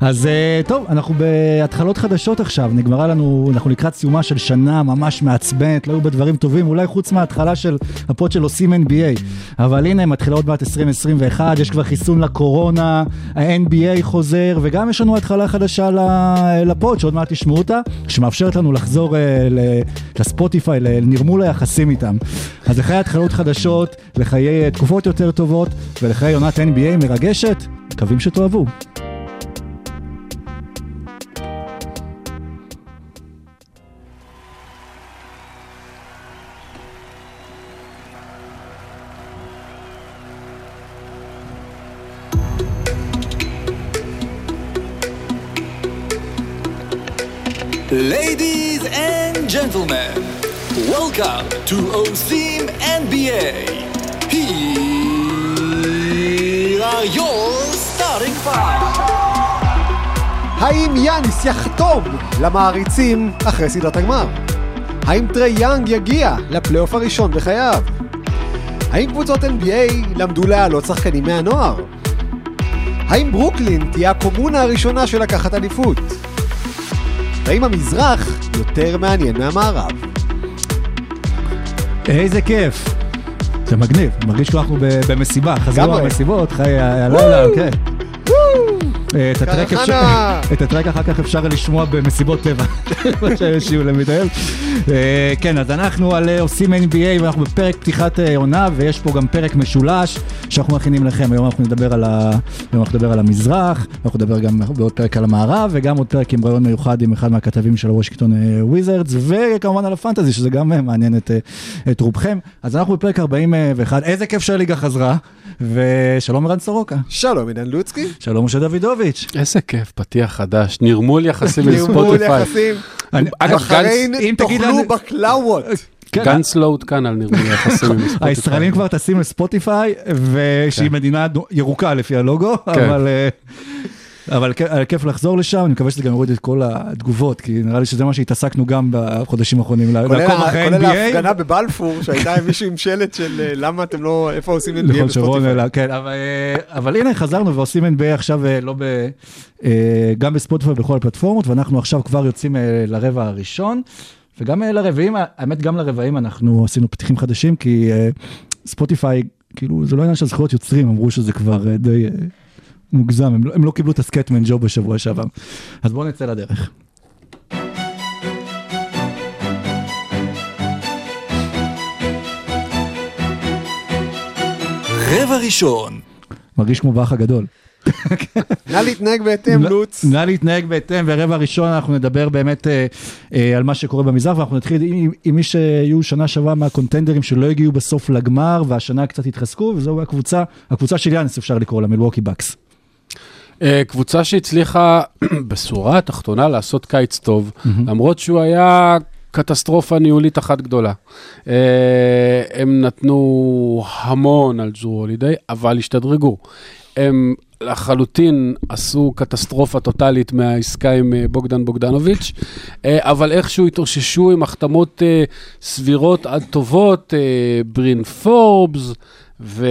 אז אה, טוב, אנחנו בהתחלות חדשות עכשיו, נגמרה לנו, אנחנו לקראת סיומה של שנה ממש מעצבנת, לא היו בה דברים טובים, אולי חוץ מההתחלה של הפוד של עושים NBA. אבל הנה, מתחילה עוד מעט 2021, יש כבר חיסון לקורונה, ה-NBA חוזר, וגם יש לנו התחלה חדשה ל- לפוד, שעוד מעט תשמעו אותה, שמאפשרת לנו לחזור אה, לספוטיפיי, לנרמול היחסים איתם. אז לחיי התחלות חדשות, לחיי אה, תקופות יותר טובות, ולחיי עונת NBA מרגשת, מקווים שתאהבו. Gentlemen, welcome to עושים NBA. Here are your starting five. האם יאניס יחתום למעריצים אחרי סדרת הגמר? האם טרי יאנג יגיע לפלייאוף הראשון בחייו? האם קבוצות NBA למדו להעלות שחקנים מהנוער? האם ברוקלין תהיה הקומונה הראשונה שלוקחת אליפות? והאם המזרח יותר מעניין מהמערב? איזה כיף. זה מגניב, מרגיש כאילו אנחנו ב- במסיבה, חזרו. המסיבות, חיי הלילה, כן. את הטרק אפשר-. את הטרק אחר כך אפשר לשמוע במסיבות טבע, מה שישיעו למתאר. אה, כן, אז אנחנו על אה, עושים NBA ואנחנו בפרק פתיחת אה, עונה ויש פה גם פרק משולש שאנחנו מכינים לכם. היום אנחנו נדבר על, ה... היום אנחנו נדבר על המזרח, אנחנו נדבר גם בעוד פרק על המערב וגם עוד פרק עם רעיון מיוחד עם אחד מהכתבים של הוושינגטון אה, וויזרדס וכמובן על הפנטזי שזה גם מעניין את, את רובכם. אז אנחנו בפרק 41, איזה כיף שהליגה חזרה ושלום ערן סורוקה. שלום עידן לוצקי. שלום משה דוידוביץ'. איזה כיף, פתיח חדש, נרמול יחסים נרמול. יחסים. אני- אגב, בחריין אם תגיד תאכלו בקלאוות. כן, גנץ לא עודכן על נרמול יחסים עם ספוטיפיי. הישראלים כבר טסים לספוטיפיי, ושהיא כן. מדינה ירוקה לפי הלוגו, אבל... אבל כ- אה, כיף לחזור לשם, אני מקווה שזה גם יוריד את כל התגובות, כי נראה לי שזה מה שהתעסקנו גם בחודשים האחרונים, כולל NBA. ההפגנה בבלפור, שהייתה עם מישהו עם שלט של אה, למה אתם לא, איפה עושים את נכון, בספוטיפיי. כן, אבל, אה, אבל הנה חזרנו ועושים NBA עכשיו לא ב... גם בספוטיפיי בכל הפלטפורמות, ואנחנו עכשיו כבר יוצאים לרבע הראשון, וגם לרבעים, האמת גם לרבעים אנחנו עשינו פתיחים חדשים, כי ספוטיפיי, כאילו זה לא עניין של זכויות יוצרים, אמרו שזה כבר די מוגזם, הם לא, הם לא קיבלו את הסקטמן ג'וב בשבוע שעבר. אז בואו נצא לדרך. רבע ראשון. מרגיש כמו באח הגדול. נא להתנהג בהתאם, לוץ. נא להתנהג בהתאם, ורבע ראשון אנחנו נדבר באמת אה, אה, על מה שקורה במזרח, ואנחנו נתחיל עם, עם מי שהיו שנה שעברה מהקונטנדרים שלא הגיעו בסוף לגמר, והשנה קצת התחזקו, וזו הקבוצה, הקבוצה של יאנס אפשר לקרוא לה, מלווקי בקס. אה, קבוצה שהצליחה בשורה התחתונה לעשות קיץ טוב, למרות שהוא היה קטסטרופה ניהולית אחת גדולה. אה, הם נתנו המון על ג'רו הולידי, אבל השתדרגו. הם לחלוטין עשו קטסטרופה טוטאלית מהעסקה עם אה, בוגדן בוגדנוביץ', אבל איכשהו התאוששו עם החתמות סבירות עד טובות, ברין פורבס ו...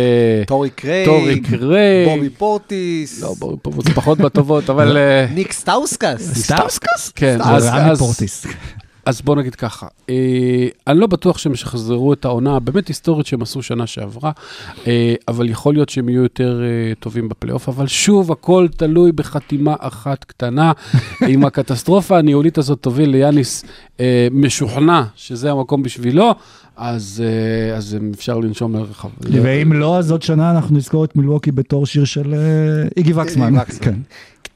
טורי קרייג. טורי קרייג. בובי פורטיס. לא, פה זה פחות בטובות, אבל... אה, ניק סטאוסקס. סטאוסקס? כן. אז- רמי פורטיס. אז בוא נגיד ככה, אה, אני לא בטוח שהם ישחזרו את העונה הבאמת היסטורית שהם עשו שנה שעברה, אה, אבל יכול להיות שהם יהיו יותר אה, טובים בפלייאוף, אבל שוב, הכל תלוי בחתימה אחת קטנה. אם הקטסטרופה הניהולית הזאת תוביל ליאניס אה, משוכנע שזה המקום בשבילו, אז, אה, אז אפשר לנשום לרחב. ואם לא, אז עוד שנה אנחנו נזכור את מילווקי בתור שיר של אה, איגי וקסמן. כן.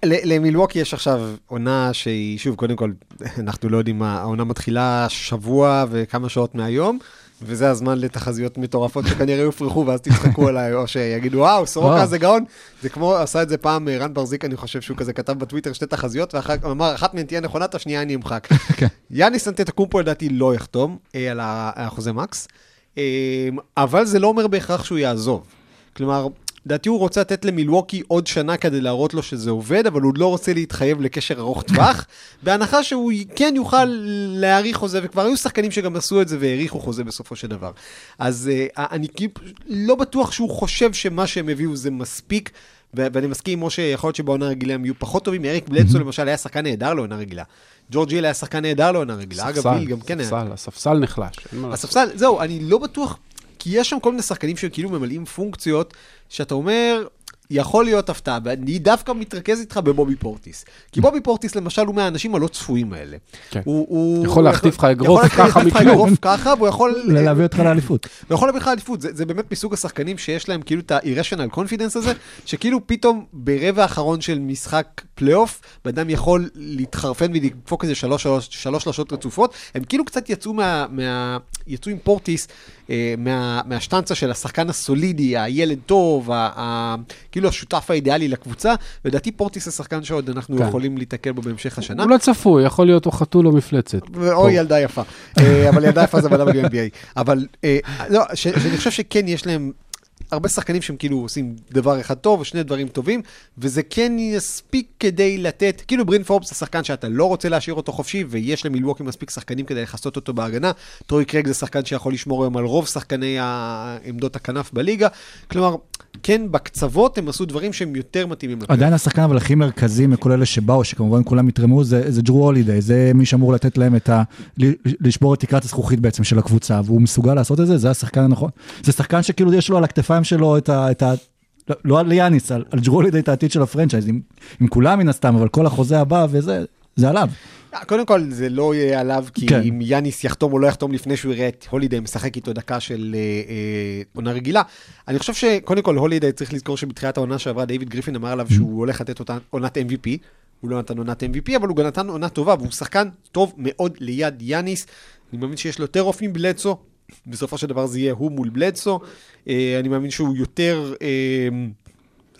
ל- למילווקי יש עכשיו עונה שהיא, שוב, קודם כל, אנחנו לא יודעים מה, העונה מתחילה שבוע וכמה שעות מהיום, וזה הזמן לתחזיות מטורפות שכנראה יופרכו ואז תצחקו עליי, או שיגידו, וואו, סורוקה. זה גאון. זה כמו, עשה את זה פעם אה, רן ברזיק, אני חושב שהוא כזה כתב בטוויטר שתי תחזיות, ואחר אמר, אחת מהן תהיה נכונה, את השנייה אני אמחק. כן. יאניס אנטטקומפו לדעתי לא יחתום אה, על החוזה מקס, אה, אבל זה לא אומר בהכרח שהוא יעזוב. כלומר, לדעתי הוא רוצה לתת למילווקי עוד שנה כדי להראות לו שזה עובד, אבל הוא לא רוצה להתחייב לקשר ארוך טווח, בהנחה שהוא כן יוכל להאריך חוזה, וכבר היו שחקנים שגם עשו את זה והאריכו חוזה בסופו של דבר. אז uh, אני כאילו לא בטוח שהוא חושב שמה שהם הביאו זה מספיק. ו- ואני מסכים עם משה, יכול להיות שבעונה רגילה הם יהיו פחות טובים. אריק בלדסו למשל היה שחקן נהדר לעונה רגילה. ג'ורג' היל היה שחקן נהדר לעונה רגילה. אגב, היל גם כן היה. ספסל, הספסל נחלש. הספסל, זהו, אני לא בטוח, כי יש שם כל מיני שחקנים שכאילו ממלאים פונקציות, שאתה אומר, יכול להיות הפתעה, ואני דווקא מתרכז איתך בבובי פורטיס. כי בובי פורטיס למשל הוא מהאנשים הלא צפויים האלה. כן. הוא, הוא, יכול להחטיף לך אגרוף יכול ככה להחטיף לך מכלום. אגרוף ככה, והוא יכול... להביא אותך לאליפות. הוא יכול להביא לך אליפות, זה, זה באמת מסוג השחקנים שיש להם כאילו את ה-irrational confidence הזה, שכאילו פתאום ברבע האחרון של משחק פלייאוף, בן אדם יכול להתחרפן ולדפוק איזה שלוש, שלוש, שלוש שלושות רצופות, הם כאילו קצת יצאו מה... מה יצאו עם פורטיס, מה, מהשטנצה של השחקן הסולידי, הילד טוב, ה, ה, כאילו השותף האידיאלי לקבוצה, ולדעתי פורטיס זה שחקן שעוד אנחנו כן. יכולים להתקל בו בהמשך השנה. הוא לא צפוי, יכול להיות או חתול או מפלצת. או ילדה יפה. אה, אבל ילדה יפה זה ב-WNBA. אבל אה, לא, ש- שאני חושב שכן יש להם הרבה שחקנים שהם כאילו עושים דבר אחד טוב ושני דברים טובים, וזה כן יספיק כדי לתת, כאילו ברין פורבס זה שחקן שאתה לא רוצה להשאיר אותו חופשי, ויש למילווקי מספיק שחקנים כדי לכסות אותו בהגנה. טרוי קרג זה שחקן שיכול לשמור היום על רוב שחקני עמדות הכנף בליגה. כלומר, כן, בקצוות הם עשו דברים שהם יותר מתאימים. עדיין השחקן אבל הכי מרכזי מכל אלה שבאו, שכמובן כולם יתרמו, זה, זה ג'רו הולידיי, זה מי שאמור לתת להם את ה... לשבור את תקרת הזכוכית בעצם של הקבוצה, והוא מסוגל לעשות את זה, זה השחקן הנכון. זה שחקן שכאילו יש לו על הכתפיים שלו את ה... את ה לא, לא על יאניס, על, על ג'רו הולידיי את העתיד של הפרנצ'ייז, עם, עם כולם מן הסתם, אבל כל החוזה הבא וזה, זה עליו. קודם כל, זה לא יהיה עליו, כי כן. אם יאניס יחתום או לא יחתום לפני שהוא יראה את הולידיי משחק איתו דקה של אה, אה, עונה רגילה. אני חושב שקודם כל, הולידיי צריך לזכור שבתחילת העונה שעברה, דיוויד גריפין אמר עליו שהוא הולך לתת אותה עונת MVP. הוא לא נתן עונת MVP, אבל הוא גם נתן עונה טובה, והוא שחקן טוב מאוד ליד יאניס. אני מאמין שיש לו יותר אופי מבלדסו. בסופו של דבר זה יהיה הוא מול בלדסו. אה, אני מאמין שהוא יותר אה,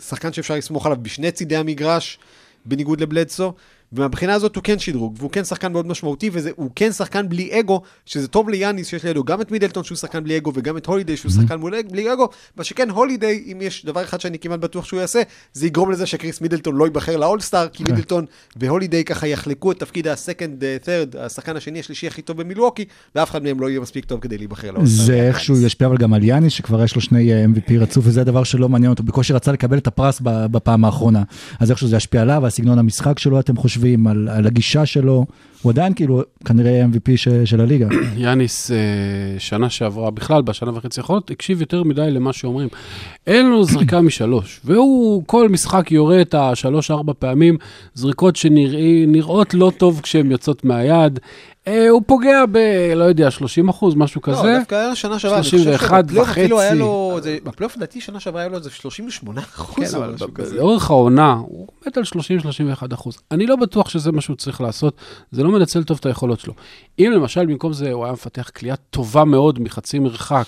שחקן שאפשר לסמוך עליו בשני צידי המגרש, בניגוד לבלדסו. ומהבחינה הזאת הוא כן שדרוג, והוא כן שחקן מאוד משמעותי, והוא כן שחקן בלי אגו, שזה טוב ליאניס שיש לידו גם את מידלטון שהוא שחקן בלי אגו, וגם את הולידיי שהוא שחקן מול- בלי אגו, מה שכן הולידיי, אם יש דבר אחד שאני כמעט בטוח שהוא יעשה, זה יגרום לזה שקריס מידלטון לא ייבחר לאולסטאר, כי מידלטון והולידיי ככה יחלקו את תפקיד הסקנד, third, השחקן השני השלישי הכי טוב במילווקי, ואף אחד מהם לא יהיה מספיק טוב כדי להיבחר לאולסטאר. זה איכשהו ישפיע אבל גם על יאניס, שכבר יש לו שני אה, MVP רצוף, וזה הדבר שלא מעניין אותו, בקושי רצה לקבל את הפרס ב- בפעם האחרונה. אז איכשהו זה ישפיע עליו, על סגנון המשחק שלו, אתם חושבים, על, על הגישה שלו, הוא עדיין כאילו כנראה MVP ש, של הליגה. יאניס, אה, שנה שעברה, בכלל, בשנה וחצי האחרונות, הקשיב יותר מדי למה שאומרים. אין לו זריקה משלוש, והוא כל משחק יורה את השלוש-ארבע פעמים, זריקות שנראות לא טוב כשהן יוצאות מהיד. אה, הוא פוגע ב, לא יודע, 30 אחוז, משהו לא, כזה. דווקא היה שנה שעברה, אני 31 חושב שבפלייאוף אפילו היה וחצי. לו, בפלייאוף לדעתי שנה שעברה היה לו איזה 38 אחוז כן, או משהו כזה. לאורך העונה, הוא עומד על 30-31 אחוז. אני לא בטוח שזה מה שהוא צריך לעשות, זה לא מנצל טוב את היכולות שלו. אם למשל במקום זה הוא היה מפתח קליעה טובה מאוד מחצי מרחק,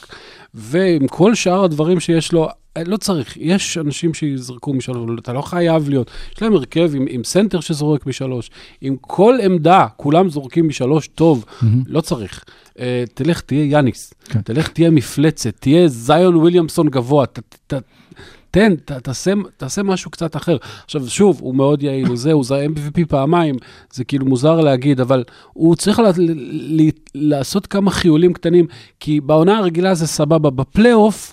ועם כל שאר הדברים שיש לו, לא צריך, יש אנשים שיזרקו משלוש, אתה לא חייב להיות. יש להם הרכב עם, עם סנטר שזורק משלוש, עם כל עמדה, כולם זורקים משלוש, טוב, לא צריך. אה, תלך, תהיה יאניס, כן. תלך, תהיה מפלצת, תהיה זאיון וויליאמסון גבוה, ת, ת, ת, תן, ת, תעשה, תעשה משהו קצת אחר. עכשיו, שוב, הוא מאוד יעיל, זה, הוא זה MVP פעמיים, זה כאילו מוזר להגיד, אבל הוא צריך לה, ל, ל, לעשות כמה חיולים קטנים, כי בעונה הרגילה זה סבבה, בפלייאוף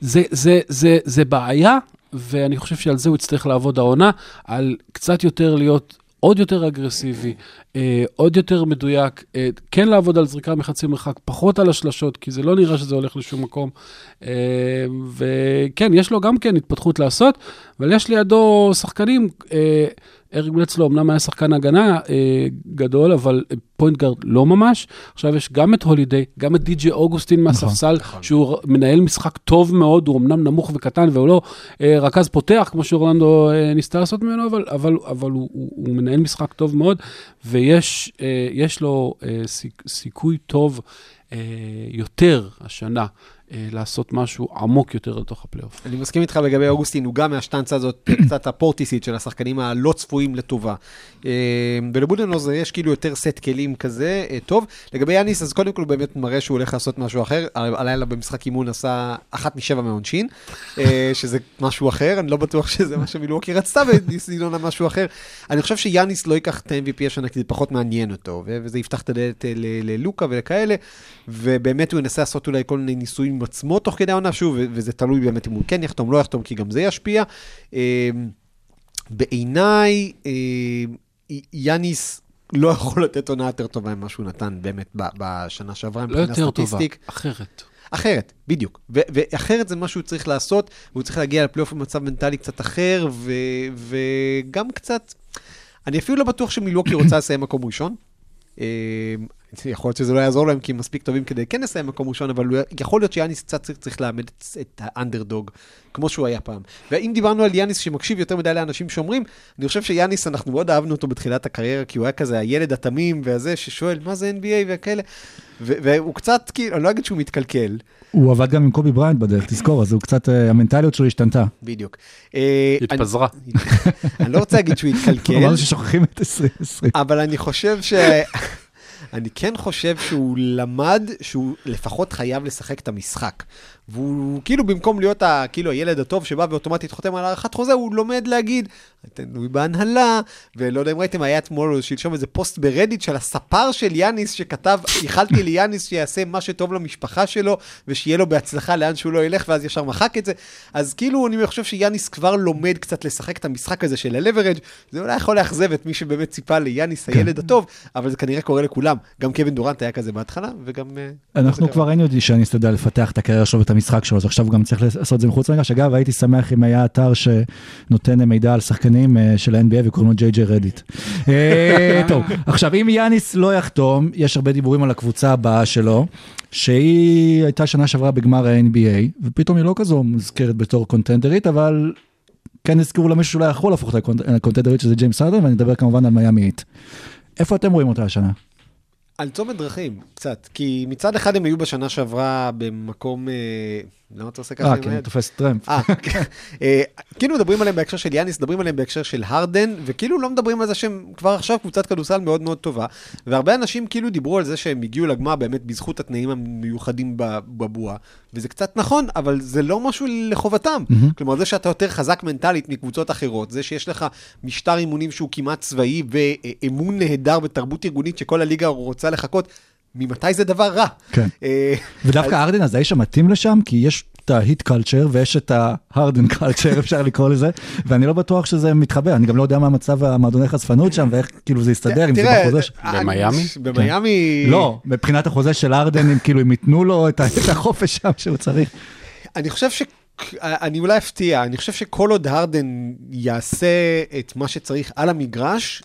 זה, זה, זה, זה בעיה, ואני חושב שעל זה הוא יצטרך לעבוד העונה, על קצת יותר להיות עוד יותר אגרסיבי, אה, עוד יותר מדויק, אה, כן לעבוד על זריקה מחצי מרחק, פחות על השלשות, כי זה לא נראה שזה הולך לשום מקום. אה, וכן, יש לו גם כן התפתחות לעשות, אבל יש לידו שחקנים, אריק בלצלו אמנם היה שחקן הגנה אה, גדול, אבל point guard לא ממש. עכשיו יש גם את הולידיי, גם את די.ג'י אוגוסטין מהספסל, שהוא מנהל משחק טוב מאוד, הוא אמנם נמוך וקטן, והוא לא אה, רכז פותח, כמו שאורלנדו אה, ניסתה לעשות ממנו, אבל, אבל, אבל הוא, הוא, הוא מנהל משחק טוב מאוד, ויש אה, לו אה, סיכ, סיכוי טוב אה, יותר השנה. אה, לעשות משהו עמוק יותר לתוך הפלייאוף. אני מסכים איתך לגבי אוגוסטין, הוא גם מהשטנצה הזאת, קצת הפורטיסית של השחקנים הלא צפויים לטובה. אה, ולבודנוזר יש כאילו יותר סט כלים כזה, אה, טוב. לגבי יאניס, אז קודם כל הוא באמת מראה שהוא הולך לעשות משהו אחר. הלילה במשחק אימון עשה אחת משבע מהעונשין, אה, שזה משהו אחר, אני לא בטוח שזה מה שמילואוקי רצתה, וניסיון משהו אחר. אני חושב שיאניס לא ייקח את ה-MVP השנה, כי זה פחות מעניין אותו, וזה יפתח את הדלת אה, ללוקה ולכאלה, ובאמת הוא ינסה לעשות אולי כל מיני ניסויים עם עצמו תוך כדי העונה, שוב, וזה תלוי באמת אם הוא כן יחתום, לא יחתום, כי גם זה ישפיע. אה, בעיניי, אה, יאניס לא יכול לתת עונה יותר טובה ממה שהוא נתן באמת בשנה שעברה, לא מבחינה יותר טובה, סטטיסטיק. אחרת. אחרת, בדיוק. ו- ואחרת זה מה שהוא צריך לעשות, והוא צריך להגיע לפלייאוף במצב מנטלי קצת אחר, ו- וגם קצת... אני אפילו לא בטוח שמילווקי רוצה לסיים מקום ראשון. יכול להיות שזה לא יעזור להם, כי הם מספיק טובים כדי כן לסיים מקום ראשון, אבל הוא- יכול להיות שיאניס קצת צריך, צריך לאמד את, את האנדרדוג, כמו שהוא היה פעם. ואם דיברנו על יאניס שמקשיב יותר מדי לאנשים שאומרים, אני חושב שיאניס, אנחנו מאוד אהבנו אותו בתחילת הקריירה, כי הוא היה כזה הילד התמים והזה ששואל, מה זה NBA וכאלה. והוא קצת, כאילו, אני לא אגיד שהוא מתקלקל, הוא עבד גם עם קובי בריינט בדרך, תזכור, אז הוא קצת, אה, המנטליות שלו השתנתה. בדיוק. אה, התפזרה. אני, אני לא רוצה להגיד שהוא התקלקל, אמרנו ששוכחים את 2020. אבל אני חושב ש... אני כן חושב שהוא למד שהוא לפחות חייב לשחק את המשחק. והוא כאילו במקום להיות ה, כאילו הילד הטוב שבא ואוטומטית חותם על הארכת חוזה, הוא לומד להגיד, תלוי בהנהלה, ולא יודע אם ראיתם, היה אתמול או שלשום איזה פוסט ברדיט של הספר של יאניס שכתב, איחלתי ליאניס שיעשה מה שטוב למשפחה שלו, ושיהיה לו בהצלחה לאן שהוא לא ילך, ואז ישר מחק את זה. אז כאילו, אני חושב שיאניס כבר לומד קצת לשחק את המשחק הזה של ה-leverage, זה אולי יכול לאכזב את מי שבאמת ציפה ליאניס הילד הטוב, אבל זה כנראה קורה לכולם. גם קווין דורנט היה כזה בהתחלה, וגם... אה, אנחנו כבר ראינו שאני אסתדע לפתח את הקריירה שלו ואת המשחק שלו, אז עכשיו הוא גם צריך לעשות את זה מחוץ למגרש. אגב, הייתי שמח אם היה אתר שנותן מידע על שחקנים אה, של ה-NBA וקוראים לו JJ רדיט. אה, טוב, עכשיו אם יאניס לא יחתום, יש הרבה דיבורים על הקבוצה הבאה שלו, שהיא הייתה שנה שעברה בגמר ה-NBA, ופתאום היא לא כזו מוזכרת בתור קונטנדרית, אבל כן הזכירו לה מישהו שאולי יכול להפוך לקונטנדרית, שזה ג'יימס ארדן, ואני מדבר כמובן על מיאמי איט. איפה אתם רואים אותה השנה? על צומת דרכים, קצת. כי מצד אחד הם היו בשנה שעברה במקום... אה, למה אתה עושה ככה? אה, עם כן, היד? תופס טרמפ. אה, כן. אה, כאילו מדברים עליהם בהקשר של יאניס, מדברים עליהם בהקשר של הרדן, וכאילו לא מדברים על זה שהם כבר עכשיו קבוצת כדורסל מאוד מאוד טובה. והרבה אנשים כאילו דיברו על זה שהם הגיעו לגמר באמת בזכות התנאים המיוחדים בבועה. וזה קצת נכון, אבל זה לא משהו לחובתם. כלומר, זה שאתה יותר חזק מנטלית מקבוצות אחרות, זה שיש לך משטר אימונים שהוא כמעט צבאי, ואמון נהדר בתרבות ארגונית שכל הליגה רוצה לחכות, ממתי זה דבר רע? כן. אה, ודווקא ארדן אז האיש המתאים לשם, כי יש את ההיט קלצ'ר ויש את ההרדן קלצ'ר, אפשר לקרוא לזה, ואני לא בטוח שזה מתחבר, אני גם לא יודע מה מצב המועדוני חשפנות שם, ואיך כאילו זה יסתדר, אם זה בחוזה. ש- אני- במיאמי? במיאמי... לא, מבחינת החוזה של ארדן, אם כאילו, אם ייתנו לו את החופש שם שהוא צריך. אני חושב ש... אני אולי אפתיע, אני חושב שכל עוד הרדן יעשה את מה שצריך על המגרש,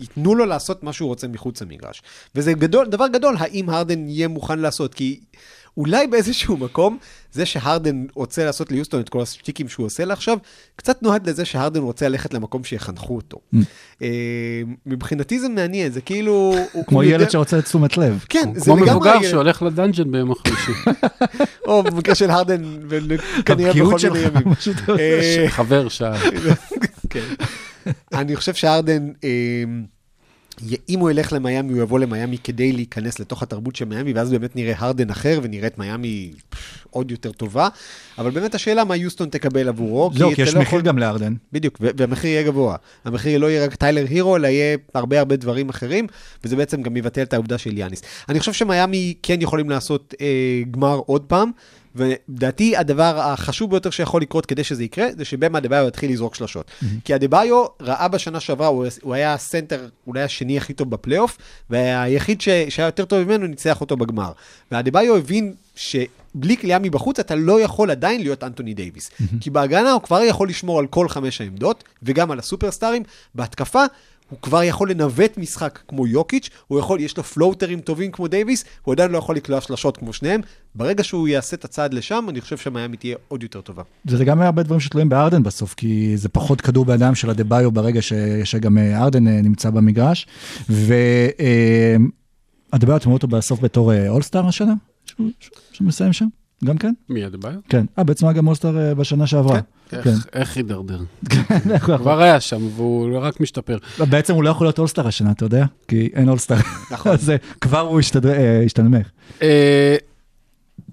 ייתנו לו לעשות מה שהוא רוצה מחוץ למגרש. וזה גדול, דבר גדול, האם הרדן יהיה מוכן לעשות, כי אולי באיזשהו מקום, זה שהרדן רוצה לעשות ליוסטון את כל השטיקים שהוא עושה לה עכשיו, קצת נועד לזה שהרדן רוצה ללכת למקום שיחנכו אותו. אה, מבחינתי זה מעניין, זה כאילו... כמו ילד שרוצה את תשומת לב. כן, זה כמו לגמרי מבוגר ילד. שהולך לדאנג'ן ביום החמישי. או במקרה של הרדן, וכנראה בכל מיני ימים. אה, חבר שאל. כן. אני חושב שהרדן, אה, י- אם הוא ילך למיאמי, הוא יבוא למיאמי כדי להיכנס לתוך התרבות של מיאמי, ואז באמת נראה הרדן אחר, ונראה את מיאמי עוד יותר טובה. אבל באמת השאלה מה יוסטון תקבל עבורו. זהו, כי יש לא מחיר יכול- גם לארדן. בדיוק, והמחיר יהיה גבוה. המחיר לא יהיה רק טיילר הירו, אלא יהיה הרבה הרבה דברים אחרים, וזה בעצם גם יבטל את העובדה של יאניס. אני חושב שמיאמי כן יכולים לעשות אה, גמר עוד פעם, ולדעתי הדבר החשוב ביותר שיכול לקרות כדי שזה יקרה, זה שבמה אדבאיו יתחיל לזרוק שלשות. כי אדבאיו ראה בשנה שעברה, הוא, הוא היה הסנטר אולי השני הכי טוב בפלייאוף, והיחיד ש, שהיה יותר טוב ממנו ניצח אותו בגמר. ואדבאיו הבין שבלי קליעה מבחוץ אתה לא יכול עדיין להיות אנטוני דייוויס. כי בהגנה הוא כבר יכול לשמור על כל חמש העמדות, וגם על הסופרסטארים. בהתקפה הוא כבר יכול לנווט משחק כמו יוקיץ', הוא יכול, יש לו פלוטרים טובים כמו דייוויס, הוא עדיין לא יכול לקלוע שלשות כמו שניהם. ברגע שהוא יעשה את הצעד לשם, אני חושב שהמיאמי תהיה עוד יותר טובה. זה גם הרבה דברים שתלויים בארדן בסוף, כי זה פחות כדור בידיים של הדה-ביו ברגע ש- שגם אה, ארדן אה, נמצא במגרש. והדה-ביו, אתם רואים אותו בסוף בתור אה, אולסטאר השנה? שהוא- מסיים שם? גם כן? מי אדבאיו? כן. אה, בעצם היה גם אולסטאר אה, בשנה שעברה. כן. איך- איך הידרדר? איך הוא יכול- כבר היה שם, והוא רק משתפר. בעצם הוא לא יכול להיות אולסטאר השנה, אתה יודע? כי אין אולסטאר. נכון. אז כבר הוא אה, השתנמך. אה,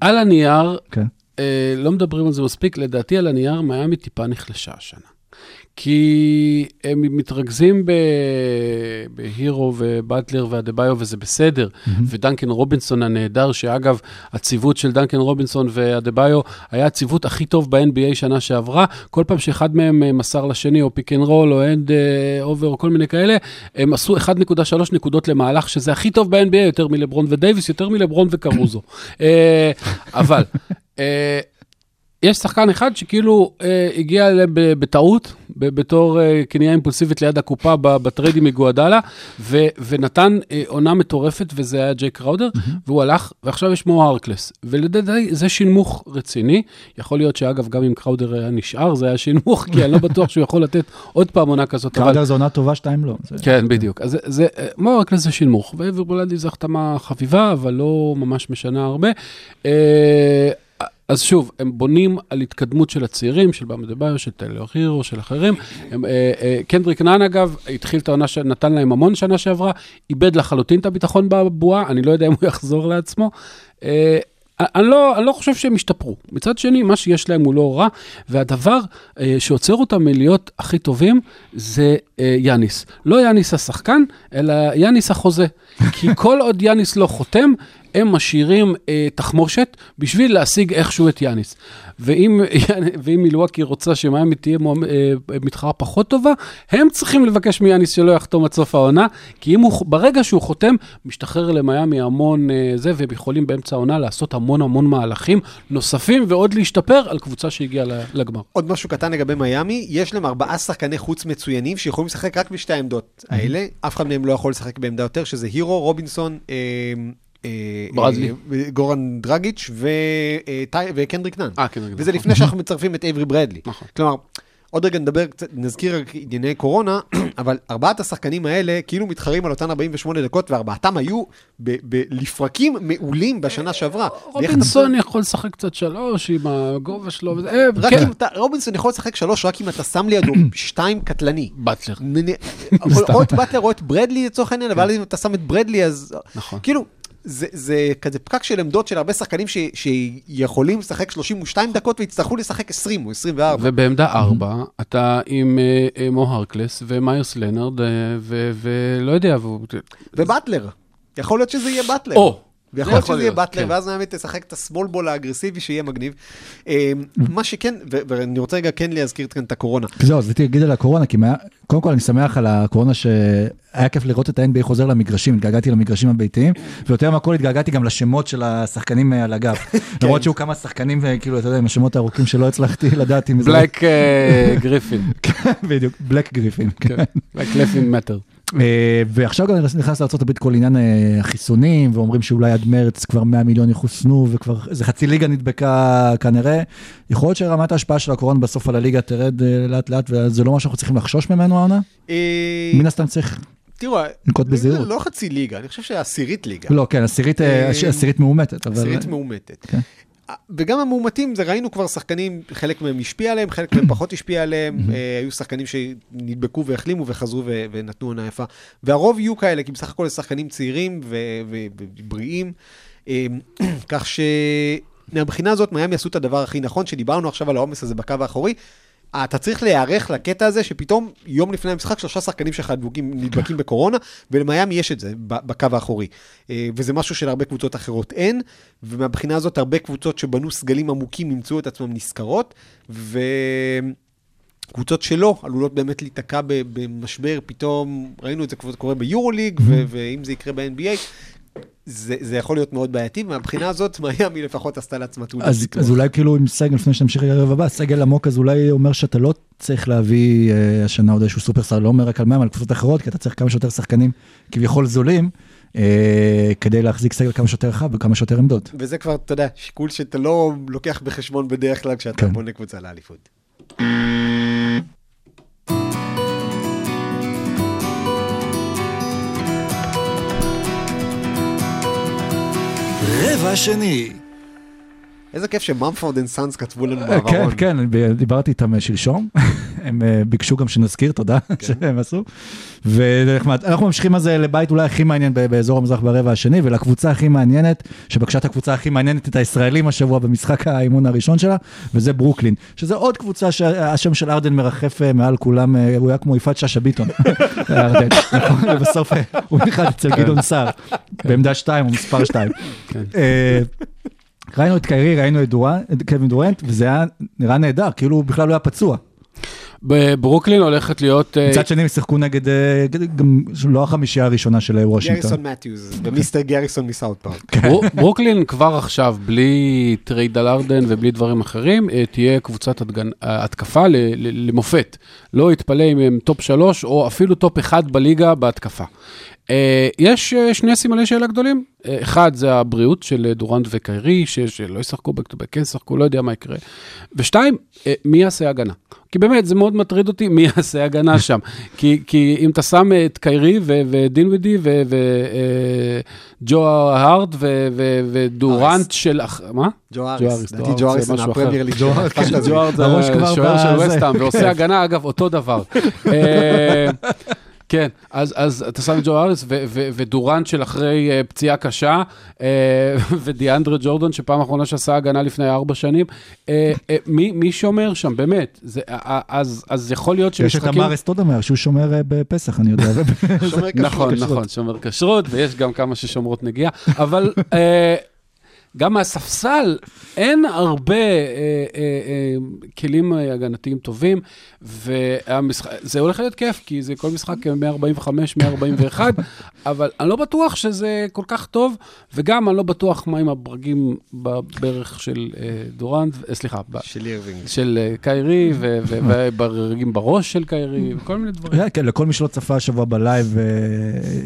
על הנייר, כן. אה, לא מדברים על זה מספיק, לדעתי על הנייר מיאמי טיפה נחלשה השנה. כי הם מתרכזים בהירו ובטלר ואדבאיו וזה בסדר, ודאנקן רובינסון הנהדר, שאגב, הצוות של דאנקן רובינסון ואדבאיו היה הצוות הכי טוב ב-NBA שנה שעברה, כל פעם שאחד מהם אה, מסר לשני, או pick and roll, או hand over, או כל מיני כאלה, הם עשו 1.3 נקודות למהלך, שזה הכי טוב ב-NBA, יותר מלברון ודייוויס, יותר מלברון וקרוזו. אה, אבל... יש שחקן אחד שכאילו אה, הגיע אליהם ב- בטעות, ב- בתור אה, קנייה אימפולסיבית ליד הקופה בטריידים מאיגודלה, ו- ונתן אה, עונה מטורפת, וזה היה ג'ייק קראודר, והוא הלך, ועכשיו יש מו הרקלס. ולדעתי זה שינמוך רציני. יכול להיות שאגב, גם אם קראודר היה נשאר, זה היה שינמוך, כי אני לא בטוח שהוא יכול לתת עוד פעם עונה כזאת. אבל- קראודר זו עונה טובה, שתיים לא. זה- כן, בדיוק. אז זה- מו הרקלס זה שינמוך, ואיבר בולדי זו החתמה חביבה, אבל לא ממש משנה הרבה. אה, אז שוב, הם בונים על התקדמות של הצעירים, של באמה דה-ביו, של טיילר הירו, של אחרים. הם, אה, אה, קנדריק נאן, אגב, התחיל את העונה שנתן להם המון שנה שעברה, איבד לחלוטין את הביטחון בבועה, אני לא יודע אם הוא יחזור לעצמו. אה, אני לא, אני לא חושב שהם השתפרו. מצד שני, מה שיש להם הוא לא רע, והדבר אה, שעוצר אותם מלהיות הכי טובים זה אה, יאניס. לא יאניס השחקן, אלא יאניס החוזה. כי כל עוד יאניס לא חותם, הם משאירים אה, תחמושת בשביל להשיג איכשהו את יאניס. ואם, ואם מילואקי רוצה שמיאמי תהיה אה, מתחרה פחות טובה, הם צריכים לבקש מיאניס שלא יחתום עד סוף העונה, כי אם הוא, ברגע שהוא חותם, משתחרר למיאמי המון אה, זה, והם יכולים באמצע העונה לעשות המון המון מהלכים נוספים ועוד להשתפר על קבוצה שהגיעה לגמר. עוד משהו קטן לגבי מיאמי, יש להם ארבעה שחקני חוץ מצוינים שיכולים לשחק רק בשתי העמדות האלה, אף אחד מהם לא יכול לשחק בעמדה יותר, שזה הירו, רובינסון, אה, אה, ברדלי. אה, גורן דרגיץ' אה, וקנדריק נאן. אה, כן, וזה לפני שאנחנו מצרפים את אייברי ברדלי. נכון. כלומר, עוד רגע נדבר קצת, נזכיר רק ענייני קורונה, אבל ארבעת השחקנים האלה כאילו מתחרים על אותן 48 דקות, וארבעתם היו לפרקים מעולים בשנה שעברה. רובינסון יכול לשחק קצת שלוש עם הגובה שלו, וזה, כן, רובינסון יכול לשחק שלוש רק אם אתה שם לידו שתיים קטלני. באטלר. או את באטלר או את ברדלי לצורך העניין, אבל אם אתה שם את ברדלי אז... נכון. כאילו, זה, זה כזה פקק של עמדות של הרבה שחקנים ש, שיכולים לשחק 32 דקות ויצטרכו לשחק 20 או 24. ובעמדה ארבע, אתה עם אה, אה, מו הרקלס ומיירס לנרד, אה, ו- ולא יודע, והוא... ובטלר. יכול להיות שזה יהיה באטלר. או, ויכול להיות שזה יהיה באטלר, כן. ואז באמת תשחק את הסמול בול האגרסיבי שיהיה מגניב. אה, מה שכן, ו- ואני רוצה רגע כן להזכיר כאן את הקורונה. זהו, אז רציתי להגיד על הקורונה, כי מה- קודם כל אני שמח על הקורונה שהיה כיף לראות את ה-NBA חוזר למגרשים, התגעגעתי למגרשים הביתיים, ויותר מהכל התגעגעתי גם לשמות של השחקנים אה, על הגב. למרות שהיו כמה שחקנים, אה, כאילו, אתה יודע, עם השמות הארוכים שלא הצלחתי לדעת אם זה... בלק גריפין, כן, בדיוק, בלק גריפין. כן. בלק לפין מטר. אה, ועכשיו גם נכנס לארה"ב כל עניין אה, החיסונים, ואומרים שאולי עד מרץ כבר 100 מיליון יחוסנו, וכבר איזה חצי ליגה נדבקה כנראה. יכול להיות שרמת ההשפעה של הקורונה בסוף על הליגה תרד אה, לאט לאט, וזה לא מה שאנחנו צריכים לחשוש ממנו העונה? מן הסתם צריך, תראו, לנקוט בזהירות. לא חצי ליגה, אני חושב שעשירית ליגה. לא, כן, עשירית, עשירית מאומתת. עשירית מאומתת. וגם המאומתים, זה ראינו כבר שחקנים, חלק מהם השפיע עליהם, חלק מהם פחות השפיע עליהם. אה, היו שחקנים שנדבקו והחלימו וחזרו ו- ונתנו עונה יפה. והרוב יהיו כאלה, כי בסך הכל זה שחקנים צעירים ובריאים. אה, כך שמהבחינה הזאת, מיאמי עשו את הדבר הכי נכון, שדיברנו עכשיו על העומס הזה בקו האחורי. אתה צריך להיערך לקטע הזה שפתאום יום לפני המשחק שלושה שחקנים שלך נדבקים, בקורונה, ולמיאמי יש את זה בקו האחורי. אה, וזה משהו שלהרבה קבוצות אחרות אין, ומהבחינה הזאת הרבה קבוצות שבנו סגלים עמוקים ימצאו את עצמם נשכרות, וקבוצות שלא עלולות באמת להיתקע במשבר, פתאום ראינו את זה כבר קורה ביורוליג, ו- ואם זה יקרה ב-NBA, זה, זה יכול להיות מאוד בעייתי, ומהבחינה הזאת מיאמי לפחות עשתה לעצמה תעודת אז, ביטוח. אז אולי כאילו עם סגל, לפני שנמשיך לערב הבא, סגל עמוק אז אולי אומר שאתה לא צריך להביא אה, השנה עוד איזשהו סופרסטאר, לא אומר רק על מים, על קבוצות אחרות, כי אתה צריך כמה שיותר שחקנים כביכול זולים, אה, כדי להחזיק סגל כמה שיותר רחב וכמה שיותר עמדות. וזה כבר, אתה יודע, שיקול שאתה לא לוקח בחשבון בדרך כלל כשאתה כן. בונה קבוצה לאליפות. רבע שני. איזה כיף שממפורד אנד סאנס כתבו לנו כן, בעברון. כן, אני ב- דיברתי איתם אה, שלשום, הם אה, ביקשו גם שנזכיר, תודה שהם עשו. וזה נחמד. אנחנו ממשיכים אז אה, לבית אולי הכי מעניין באזור המזרח ברבע השני, ולקבוצה הכי מעניינת, שבעצם הקבוצה הכי מעניינת את הישראלים השבוע במשחק האימון הראשון שלה, וזה ברוקלין. שזה עוד קבוצה שהשם של הארדן מרחף אה, מעל כולם, אה, הוא היה כמו יפעת שאשא ביטון. הארדן, נכון? ובסוף אה, הוא נכנס אצל גדעון סער, בעמדה 2 או מספר 2. ראינו את קיירי, ראינו את קווין דורנט, וזה היה נראה נהדר, כאילו הוא בכלל לא היה פצוע. בברוקלין הולכת להיות... אה, מצד שני הם שיחקו נגד, אה, גם לא החמישייה הראשונה של אה, וושינגטון. גריסון מתיוז, ומיסטר גאריסון מסאות' פארק. כן. בר- ברוקלין כבר עכשיו, בלי טרייד על הארדן ובלי דברים אחרים, תהיה קבוצת התקפה למופת. לא יתפלא אם הם טופ שלוש או אפילו טופ אחד בליגה בהתקפה. אה, יש אה, שני סימני שאלה גדולים. אה, אחד זה הבריאות של דורנט וקיירי, שלא ישחקו ב-back to back, כן ישחקו, לא יודע מה יקרה. ושתיים, מי יעשה הגנה? כי באמת, זה מאוד מטריד אותי, מי יעשה הגנה שם. כי, כי אם אתה שם את קיירי ו- ודינווידי וג'ו האריס ודורנט של... מה? ג'ו אריס, לדעתי ג'ו אריס זה משהו אחר. ליג. ג'ו אריס, זה כבר שוער של. וסטהאם, ועושה הגנה, אגב, אותו דבר. כן, אז, אז אתה שם את ג'ו אריס ו- ו- ודורנט של אחרי uh, פציעה קשה, uh, ודיאנדרה ג'ורדון שפעם אחרונה שעשה הגנה לפני ארבע שנים. Uh, uh, מי, מי שומר שם, באמת? זה, uh, אז, אז יכול להיות יש את שמשחקים... אמר אסטודמר, שהוא שומר אה, בפסח, אני יודע. שומר כשרות. נכון, כשרות. נכון, שומר כשרות, ויש גם כמה ששומרות נגיעה, אבל אה, גם מהספסל אין הרבה אה, אה, אה, כלים אה, הגנתיים טובים, וזה הולך להיות כיף, כי זה כל משחק 145, 141, אבל אני לא בטוח שזה כל כך טוב, וגם אני לא בטוח מה עם הברגים בברך של אה, דורנט, אה, סליחה, ב- של אירווינג. של אה, קיירי, וברגים בראש של קיירי, וכל מיני דברים. כן, לכל מי שלא צפה השבוע בלייב, אה,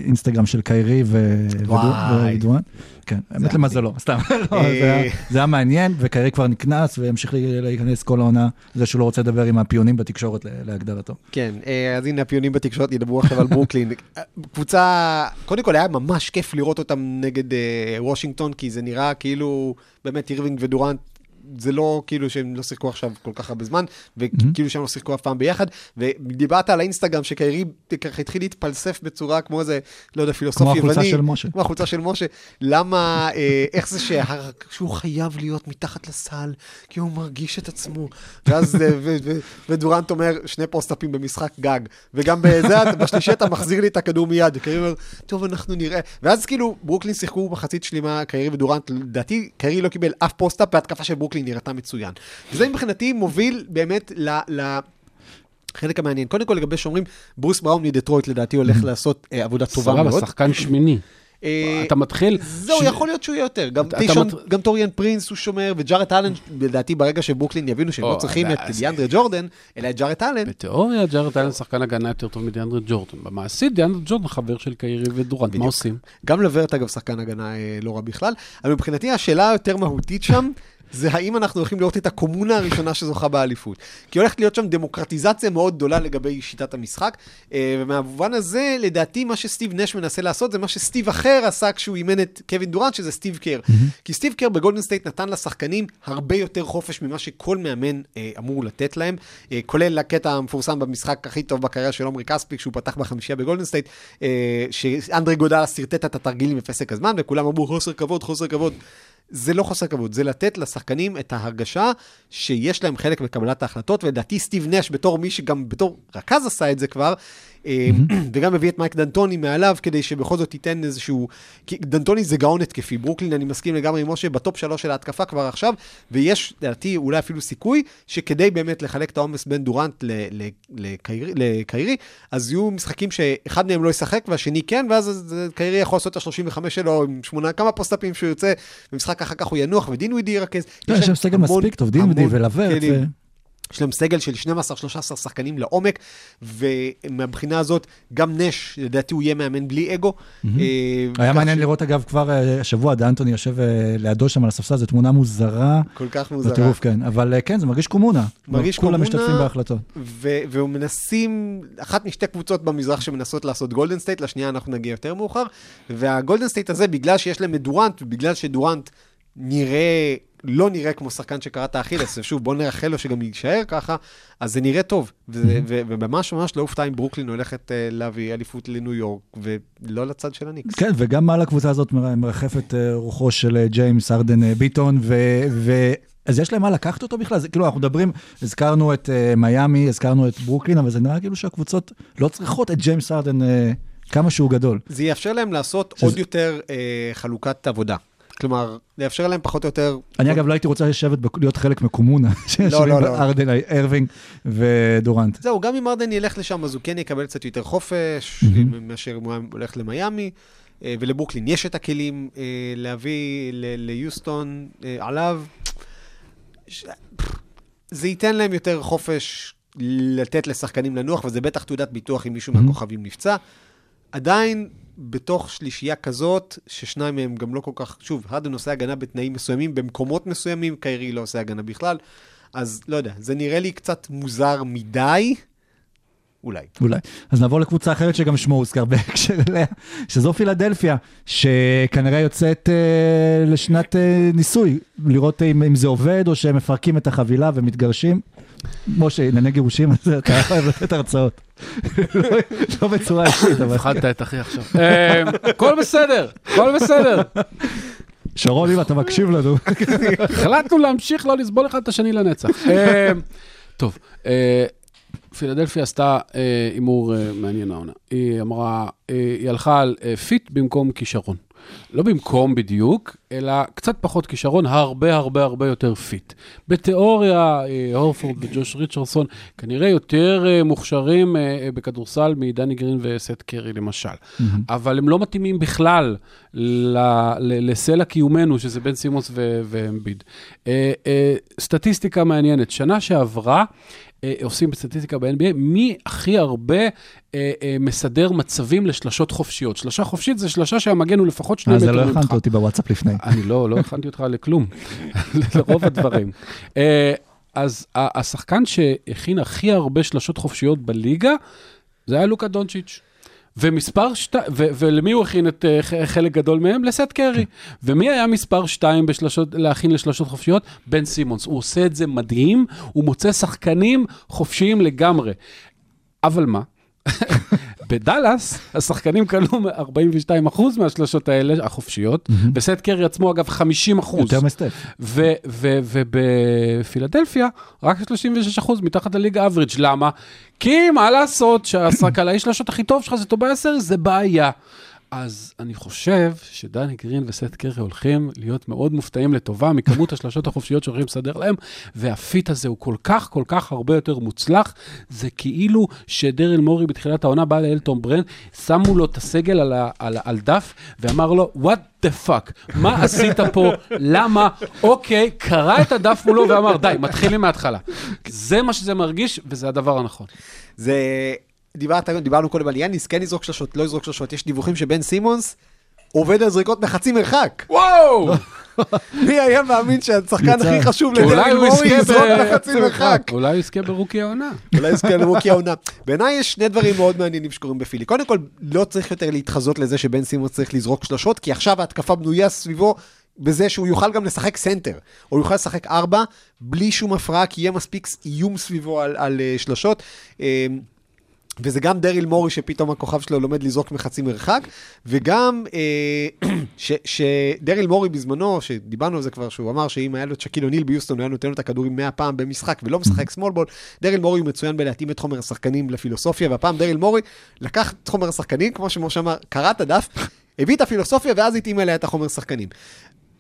אינסטגרם של קיירי ו- וואי. ודואן. כן, האמת למזלו, סתם, אה. זה היה- מעניין, וקיירי כבר נקנס וימשיך להיקנס כל העונה, זה שהוא לא רוצה לדבר עם הפיונים בתקשורת להגדרתו. כן, אה, אז הנה הפיונים בתקשורת ידברו עכשיו על ברוקלין. אה, קבוצה, קודם כל היה ממש כיף לראות אותם נגד וושינגטון, כי זה נראה כאילו באמת אירווינג ודורנט. זה לא כאילו שהם לא שיחקו עכשיו כל כך הרבה זמן, וכאילו שהם לא שיחקו אף פעם ביחד, ודיברת על האינסטגרם שקיירי ככה התחיל להתפלסף בצורה כמו איזה, לא יודע, פילוסוף כמו יווני. החולצה של משה. כמו החולצה של משה. למה, אה, איך זה שה- שהוא חייב להיות מתחת לסל, כי הוא מרגיש את עצמו. ואז, אה, ודורנט אומר, שני post-up ים במשחק גג. וגם בזה, בשלישי אתה מחזיר לי את הכדור מיד. קיירי אומר, טוב, אנחנו נראה. ואז כאילו, ברוקלין שיחקו מחצית שלמה, קיירי ודורנט, לדעתי, קיירי לא קיבל אף post-up, וההתקפה של ברוקלין נראתה מצוין. וזה מבחינתי מוביל באמת ל... ל חלק המעניין, קודם כל לגבי שאומרים, ברוס בראון מדטרויט לדעתי הולך לעשות אה, עבודה טובה סבבה, מאוד. שחקן שמיני. אה, אתה מתחיל... זהו, ש- יכול להיות שהוא יהיה יותר. גם אתה- טישון, אתה מת- גם טוריאן פרינס הוא שומר, וג'ארט אלן, לדעתי ברגע שברוקלין יבינו שהם לא צריכים את דיאנדרה ג'ורדן, אלא את ג'ארט אלן, בתיאוריה, ג'ארד אלן שחקן הגנה יותר טוב מדיאנדרה ג'ורדן. במעשית, דיאנדרה ג'ורדן חבר של קיירי ודורנט, מה. עושים? גם לברט אגב שחקן הגנה אה, לא רע בכלל, אבל מבחינתי השאלה היותר מהותית שם, זה האם אנחנו הולכים לראות את הקומונה הראשונה שזוכה באליפות. כי הולכת להיות שם דמוקרטיזציה מאוד גדולה לגבי שיטת המשחק, אה, ומהמובן הזה, לדעתי, מה שסטיב נש מנסה לעשות, זה מה שסטיב אחר עשה כשהוא אימן את קווין דורנט, שזה סטיב קר. כי סטיב קר בגולדן סטייט נתן לשחקנים הרבה יותר חופש ממה שכל מאמן אה, אמור לתת להם, אה, כולל הקטע המפורסם במשחק הכי טוב בקריירה של עומרי כספי, כשהוא פתח בחמישייה בגולדן סטייט, אה, שאנדרה איגודלה שרטט את התרגילים בפסק הזמן, וכולם אמרו חוסר כבוד, חוסר כבוד. זה לא חוסר כבוד, זה לתת לשחקנים את ההרגשה שיש להם חלק בקבלת ההחלטות, ולדעתי סטיב נש בתור מי שגם בתור רכז עשה את זה כבר, וגם הביא את מייק דנטוני מעליו, כדי שבכל זאת ייתן איזשהו... כי דנטוני זה גאון התקפי, ברוקלין, אני מסכים לגמרי עם משה, בטופ שלוש של ההתקפה כבר עכשיו, ויש, לדעתי, אולי אפילו סיכוי, שכדי באמת לחלק את העומס בין דורנט לקיירי, אז יהיו משחקים שאחד מהם לא ישחק והשני כן, ואז אז קיירי יכול לעשות את ה-35 שלו עם שמונה, כמה פוסט-אפים שהוא יוצא, במשחק אחר כך הוא ינוח ודינווידי ירכז. כן, יש להם סגל מספיק טוב, דינווידי המון ולברט. כלים. ו- יש להם סגל של 12-13 שחקנים לעומק, ומהבחינה הזאת, גם נש, לדעתי הוא יהיה מאמן בלי אגו. אה, היה מעניין לראות, אגב, כבר אה, השבוע, דאנטוני יושב אה, לידו שם על הספסל, זו תמונה מוזרה. כל כך מוזרה. בטירוף, כן. אבל כן, זה מרגיש קומונה. מרגיש כולם קומונה. משתתפים בהחלטות. ו- והם מנסים, אחת משתי קבוצות במזרח שמנסות לעשות גולדן סטייט, לשנייה אנחנו נגיע יותר מאוחר, והגולדן סטייט הזה, בגלל שיש להם את דורנט, ובגלל שדורנט נראה לא נראה כמו שחקן שקרע את האכילס, ושוב, בוא נאחל לו שגם יישאר ככה, אז זה נראה טוב. וממש ממש לא אופתע אם ברוקלין הולכת אה, להביא אליפות לניו יורק, ולא לצד של הניקס. כן, וגם מעל הקבוצה הזאת מר- מרחפת אה, רוחו של אה, ג'יימס הארדן מיוסטון, ו... אז יש להם מה לקחת אותו בכלל? זה כאילו, אנחנו מדברים, הזכרנו את uh, מיאמי, הזכרנו את ברוקלין, אבל זה נראה כאילו שהקבוצות לא צריכות את ג'יימס ארדן uh, כמה שהוא גדול. זה יאפשר להם לעשות שזה- עוד יותר אה, חלוקת עבודה. כלומר, זה יאפשר להם פחות או יותר... אני אגב לא הייתי רוצה לשבת, להיות חלק מקומונה, שיושבים לא, לא. ארדן, ארווינג ודורנט. זהו, גם אם ארדן ילך לשם, אז הוא כן יקבל קצת יותר חופש, מאשר אם הוא הולך למיאמי. אה, ולברוקלין יש את הכלים אה, להביא ליוסטון אה, עליו. זה ייתן להם יותר חופש לתת לשחקנים לנוח, וזה בטח תעודת ביטוח אם מישהו. מהכוכבים נפצע. עדיין, בתוך שלישייה כזאת, ששניים מהם גם לא כל כך, שוב, הרדן עושה הגנה בתנאים מסוימים, במקומות מסוימים, קיירי לא עושה הגנה בכלל. אז לא יודע, זה נראה לי קצת מוזר מדי, אולי. אולי. אז נעבור לקבוצה אחרת שגם שמו הוזכר בהקשר אליה, שזו פילדלפיה, שכנראה יוצאת אה, לשנת אה, ניסוי, לראות אם, אם זה עובד או שהם מפרקים את החבילה ומתגרשים. משה, ענייני גירושים, אז אתה אוהב לתת הרצאות. לא, בצורה אישית, אבל... הפחדת את אחי עכשיו. אה, הכל בסדר, הכל בסדר. שרון, אם אתה מקשיב לנו. החלטנו להמשיך לא לסבול אחד את השני לנצח. אה, טוב, פילדלפיה עשתה אה, הימור אה, מעניין העונה. היא אמרה, אה, היא הלכה על fit במקום כישרון. לא במקום בדיוק, אלא קצת פחות כישרון, הרבה הרבה הרבה יותר fit. בתיאוריה, אה, הורפורד וג'וש ריצ'רסון כנראה יותר אה, מוכשרים אה, בכדורסל מדני גרין וסת' קרי למשל. אבל הם לא מתאימים בכלל ל- ל- לסלע קיומנו, שזה בן סימונס ו- ואמביד. סטטיסטיקה מעניינת, שנה שעברה, עושים בסטטיסטיקה ב-NBA, מי הכי הרבה אה, אה, מסדר מצבים לשלשות חופשיות. שלשה חופשית זה שלשה שהמגן הוא לפחות שני אז מטר זה ממך. לא הכנת אותי בוואטסאפ לפני. אני לא, לא הכנתי אותך לכלום, לרוב הדברים. אה, אז השחקן שהכין הכי הרבה שלשות חופשיות בליגה, זה היה לוקה דונצ'יץ'. ומספר שתיים, ולמי הוא הכין את ח- חלק גדול מהם? לסט קרי. ומי היה מספר שתיים בשלשות, להכין לשלשות חופשיות? בן סימונס. הוא עושה את זה מדהים, הוא מוצא שחקנים חופשיים לגמרי. אבל מה? בדאלאס, השחקנים כלו 42% מהשלשות האלה, החופשיות, וסט קרי עצמו, אגב, 50%. יותר מסטף. ובפילדלפיה, רק 36% מתחת לליגה אברג'. למה? כי מה לעשות שהקלעי שלושות הכי טוב שלך זה טוביה סריס, זה בעיה. אז אני חושב שדני גרין וסט קרי הולכים להיות מאוד מופתעים לטובה מכמות השלשות החופשיות שהולכים לסדר להם, והפיט הזה הוא כל כך, כל כך הרבה יותר מוצלח. זה כאילו שדריל מורי בתחילת העונה בא לאלטון ברן, שמו לו את הסגל על, ה, על, על דף, ואמר לו, what the fuck, מה עשית פה, למה, אוקיי, קרא את הדף מולו ואמר, די, מתחילים מההתחלה. זה מה שזה מרגיש, וזה הדבר הנכון. זה... דיברת, דיברנו קודם על יאניס, כן יזרוק שלשות, לא יזרוק שלשות. יש דיווחים שבן סימונס עובד על זריקות מחצי מרחק. וואו! מי היה מאמין שהשחקן. הכי חשוב הוא מורי יזרוק מחצי מרחק? אולי הוא יזכה ברוקי העונה. אולי יזכה לרוקי העונה. בעיניי יש שני דברים מאוד מעניינים שקורים בפילי. קודם כל, לא צריך יותר להתחזות לזה שבן סימונס צריך לזרוק שלשות, כי עכשיו ההתקפה בנויה סביבו בזה שהוא יוכל גם לשחק סנטר, או יוכל לשחק ארבע, בלי שום הפרעה, כי יהיה מספיק איום סביבו על, על uh, שלשות. Uh, וזה גם דריל מורי שפתאום הכוכב שלו לומד לזרוק מחצי מרחק, וגם אה, שדריל מורי בזמנו, שדיברנו על זה כבר, שהוא אמר שאם היה לו את שקיל אוניל ביוסטון, הוא היה נותן לו את הכדורים 100 פעם במשחק ולא משחק סמול בול, דריל מורי הוא מצוין בלהתאים את חומר השחקנים לפילוסופיה, והפעם דריל מורי לקח את חומר השחקנים, כמו שמשה אמר, קרא את הדף, הביא את הפילוסופיה ואז התאים אליה את החומר שחקנים.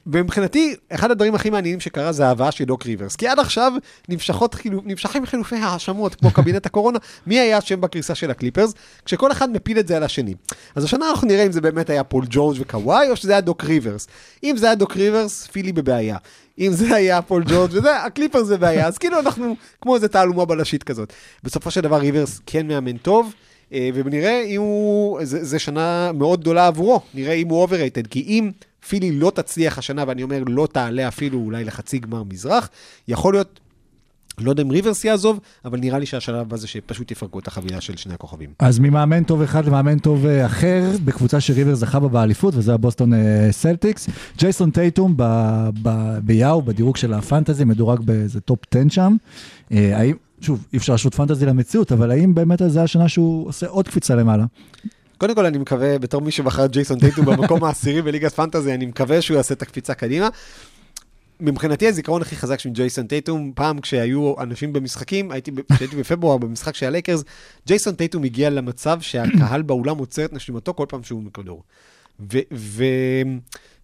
ומבחינתי, אחד הדברים הכי מעניינים שקרה זה ההבאה של דוק ריברס. כי עד עכשיו נמשכות, נמשכים חילופי האשמות, כמו קבינט הקורונה, מי היה אשם בקריסה של הקליפרס, כשכל אחד מפיל את זה על השני. אז השנה אנחנו נראה אם זה באמת היה פול ג'ורג' וקוואי, או שזה היה דוק ריברס. אם זה היה דוק ריברס, פילי בבעיה. אם זה היה פול ג'ורג' וזה, הקליפרס בבעיה. אז כאילו אנחנו כמו איזה תעלומה בלשית כזאת. בסופו של דבר ריברס כן מאמן טוב. אה, ונראה אם הוא, זה, זה שנה מאוד גדולה עבורו, נראה אם הוא overrated, כי אם פילי לא תצליח השנה, ואני אומר לא תעלה אפילו אולי לחצי גמר מזרח, יכול להיות לא יודע אם ריברס יעזוב, אבל נראה לי שהשלב הזה שפשוט יפרקו את החבילה של שני הכוכבים. אז ממאמן טוב אחד למאמן טוב אה, אחר, בקבוצה שריברס זכה בה באליפות, וזה הבוסטון אה, סלטיקס. ג'ייסון טייטום ב- ב- ביאהו, בדירוג של הפנטזי, מדורג באיזה טופ 10 שם. אה, האם, שוב, אי אפשר להשוות פנטזי למציאות, אבל האם באמת זה השנה שהוא עושה עוד קפיצה למעלה? קודם כל, אני מקווה, בתור מי שבחר את ג'ייסון טייטום במקום העשירי בליגת פנטזי, אני מקווה שהוא יעשה את הקפיצה קדימה. מבחינתי הזיכרון הכי חזק של ג'ייסון טייטום, פעם כשהיו אנשים במשחקים, הייתי, כשהייתי בפברואר במשחק של הלייקרס, ג'ייסון טייטום הגיע למצב שהקהל באולם עוצר את נשימתו כל פעם שהוא מכדרר.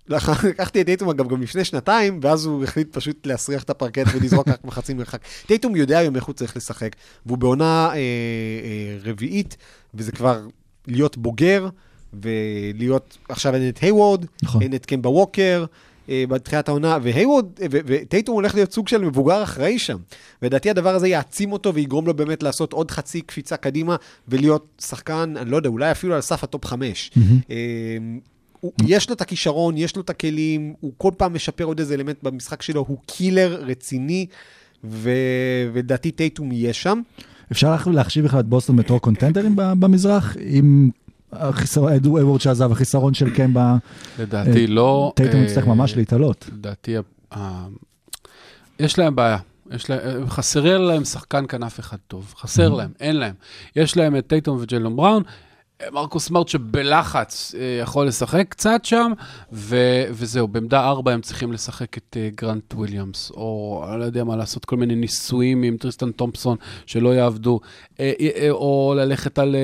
לקחתי את טייטום אגב גם לפני שנתיים, ואז הוא החליט פשוט להסריח את הפרקט ולזרוק רק מחצי מרחק. טייטום יודע היום איך הוא צריך לשחק, והוא בעונה אה, אה, רביעית, וזה כבר להיות בוגר, ולהיות, עכשיו אין את הייוורד, נכון. אין את קמבה ווקר, אה, בתחילת העונה, והייוורד, וטייטום הולך להיות סוג של מבוגר אחראי שם. ולדעתי הדבר הזה יעצים אותו ויגרום לו באמת לעשות עוד חצי קפיצה קדימה, ולהיות שחקן, אני לא יודע, אולי אפילו על סף הטופ חמש. אה, הוא, יש לו את הכישרון, יש לו את הכלים, הוא כל פעם משפר עוד איזה אלמנט במשחק שלו, הוא killer רציני. ולדעתי טייטום יהיה שם. אפשר לה- להחשיב בכלל את בוסטון בתור קונטנדרים במזרח, עם החיסרון, אדו אדוארד שעזב, החיסרון של קמבה, לדעתי אה, לא. טייטום אה, יצטרך ממש להתעלות. לדעתי, יש להם בעיה. יש להם, חסר להם שחקן כנף אחד טוב, חסר להם, אין להם. יש להם את טייטום וג'לון בראון, מרקוס סמארט שבלחץ אה, יכול לשחק קצת שם, ו, וזהו, בעמדה ארבע הם צריכים לשחק את אה, גרנט וויליאמס, או אני לא יודע מה, לעשות כל מיני ניסויים עם טריסטן תומפסון שלא יעבדו, אה, או ללכת על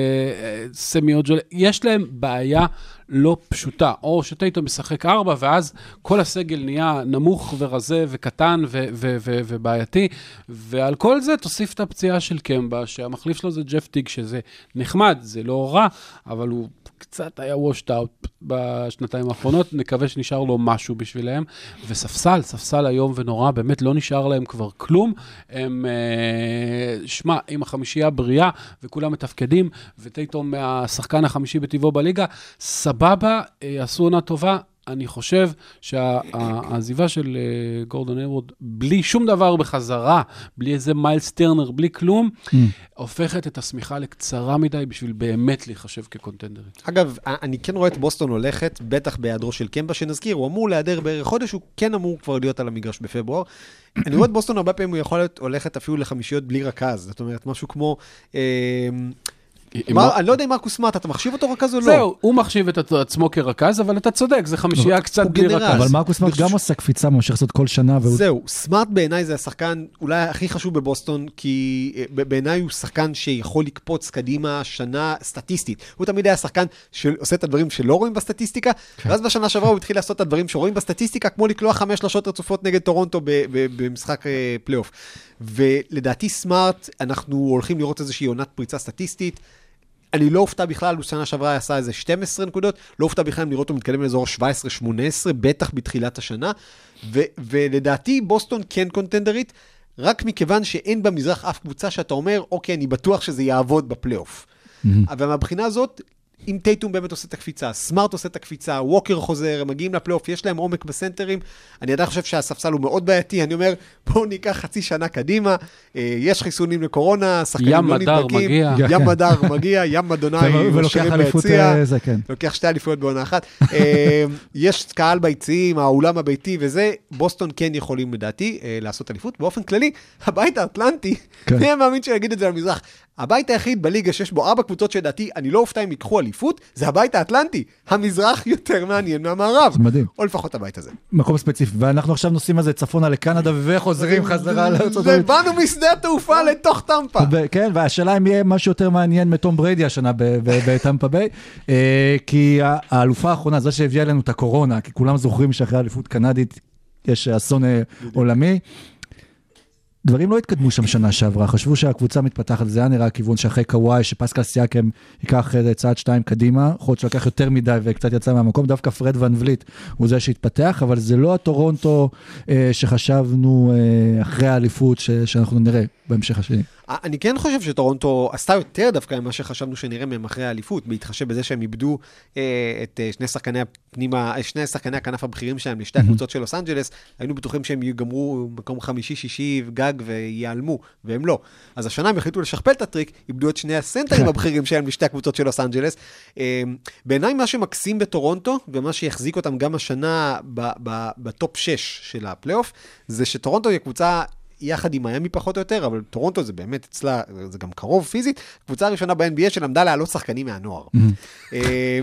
סמי אוג'לה, יש להם בעיה לא פשוטה, או שטייטום משחק ארבע, ואז כל הסגל נהיה נמוך ורזה וקטן ו- ו- ו- ובעייתי, ועל כל זה תוסיף את הפציעה של קמבה, שהמחליף שלו זה ג'ף טיג, שזה נחמד, זה לא רע, אבל הוא קצת היה וושט אאוט בשנתיים האחרונות, נקווה שנשאר לו משהו בשבילם, וספסל, ספסל איום ונורא, באמת לא נשאר להם כבר כלום. הם, אה, שמע, עם החמישייה בריאה, וכולם מתפקדים, וטייטום השחקן החמישי בטבעו בליגה, סבבה, אה, עשו עונה טובה. אני חושב שהעזיבה של אה, גורדון איירווד, בלי שום דבר בחזרה, בלי איזה מיילס טרנר, בלי כלום, הופכת את השמיכה לקצרה מדי בשביל באמת להיחשב כקונטנדרית. אגב, אני כן רואה את בוסטון הולכת, בטח בהיעדרו של קמבה, שנזכיר, הוא אמור להיעדר בערך חודש, הוא כן אמור כבר להיות על המגרש בפברואר. אני רואה את בוסטון הרבה פעמים, הוא יכול להיות הולכת אפילו לחמישיות בלי רכז, זאת אומרת, משהו כמו... אה, מר- אני לא יודע אם מרקוס סמארט, אתה מחשיב אותו רכז או לא? זהו, הוא מחשיב את עצמו כרכז, אבל אתה צודק, זה חמישייה קצת הוא בלי. רכז. אבל מרקוס בחש- גם עושה קפיצה, ממשיך לעשות כל שנה, והוא זהו, סמארט בעיניי זה השחקן אולי הכי חשוב בבוסטון, כי אה, בעיניי הוא שחקן שיכול לקפוץ קדימה שנה סטטיסטית. הוא תמיד היה שחקן שעושה את הדברים שלא רואים בסטטיסטיקה, ואז בשנה שעברה הוא התחיל לעשות את הדברים שרואים בסטטיסטיקה, כמו לקלוע חמש שלשות רצופות נגד טורונטו ב- ב- במשחק אה, פלייאוף. ולדעתי סמארט, אנחנו הולכים לראות איזושהי עונת פריצה סטטיסטית. אני לא אופתע בכלל, הוא שנה שעברה עשה איזה 12 נקודות, לא אופתע בכלל אם לראות אותו מתקדם לאזור 17-18, בטח בתחילת השנה, ו- ולדעתי בוסטון כן קונטנדרית, רק מכיוון שאין במזרח אף קבוצה שאתה אומר, אוקיי, אני בטוח שזה יעבוד בפלייאוף. אבל מהבחינה הזאת, אם טייטום באמת עושה את הקפיצה, סמארט עושה את הקפיצה, ווקר חוזר, הם מגיעים לפלייאוף, יש להם עומק בסנטרים, אני עדיין חושב שהספסל הוא מאוד בעייתי, אני אומר, בואו ניקח חצי שנה קדימה, אה, יש חיסונים לקורונה, שחקנים ים לא נדבקים, מגיע. כן. ים מדר מגיע, ים אדוני, ביציע. אה, זה כן. לוקח שתי אליפויות בעונה אחת. אה, יש קהל ביציעים, האולם הביתי וזה, בוסטון כן יכולים לדעתי לעשות אליפות. באופן כללי, הבית האטלנטי, כן. מי מאמין שיגיד את זה למזרח? הבית היחיד בליגה שיש בו ארבע קבוצות שלדעתי, אני לא אופתע אם ייקחו אליפות, זה הבית האטלנטי. המזרח יותר מעניין מהמערב. זה מדהים. או לפחות הבית הזה. מקום ספציפי, ואנחנו עכשיו נוסעים על זה צפונה לקנדה וחוזרים חזרה לארצות הברית. ובאנו משדה התעופה לתוך טמפה. כן, והשאלה אם יהיה משהו יותר מעניין מתום בריידי השנה בטמפה ביי, אה, כי האלופה האחרונה, זו שהביאה לנו את הקורונה, כי כולם זוכרים שאחרי אליפות קנדית יש אסון אה, עולמי. דברים לא התקדמו שם שנה שעברה, חשבו שהקבוצה מתפתחת, זה היה נראה הכיוון שאחרי קוואי, שפסקל סיאקם ייקח צעד שתיים קדימה, יכול להיות שלקח יותר מדי וקצת יצא מהמקום, דווקא פרד ון וליט הוא זה שהתפתח, אבל זה לא הטורונטו אה, שחשבנו אה, אחרי האליפות ש- שאנחנו נראה בהמשך השני. אני כן חושב שטורונטו עשתה יותר דווקא ממה שחשבנו שנראה מהם אחרי האליפות, בהתחשב בזה שהם איבדו אה, את אה, שני שחקני הפנימה, אה, שני שחקני הכנף הבכירים שלהם לשתי הקבוצות של לוס אנג'לס, היינו בטוחים שהם יגמרו מקום חמישי-שישי, גג הגג וייעלמו, והם לא. אז השנה הם החליטו לשכפל את הטריק, איבדו את שני הסנטרים. הבכירים שלהם לשתי הקבוצות של לוס אנג'לס. אה, בעיניי מה שמקסים בטורונטו, ומה שיחזיק אותם גם השנה בטופ 6 של הפלייאוף, זה שטורונטו היא קבוצה... יחד עם מיאמי פחות או יותר, אבל טורונטו זה באמת אצלה, זה גם קרוב פיזית, קבוצה הראשונה ב-NBA שלמדה להעלות שחקנים מהנוער. אה,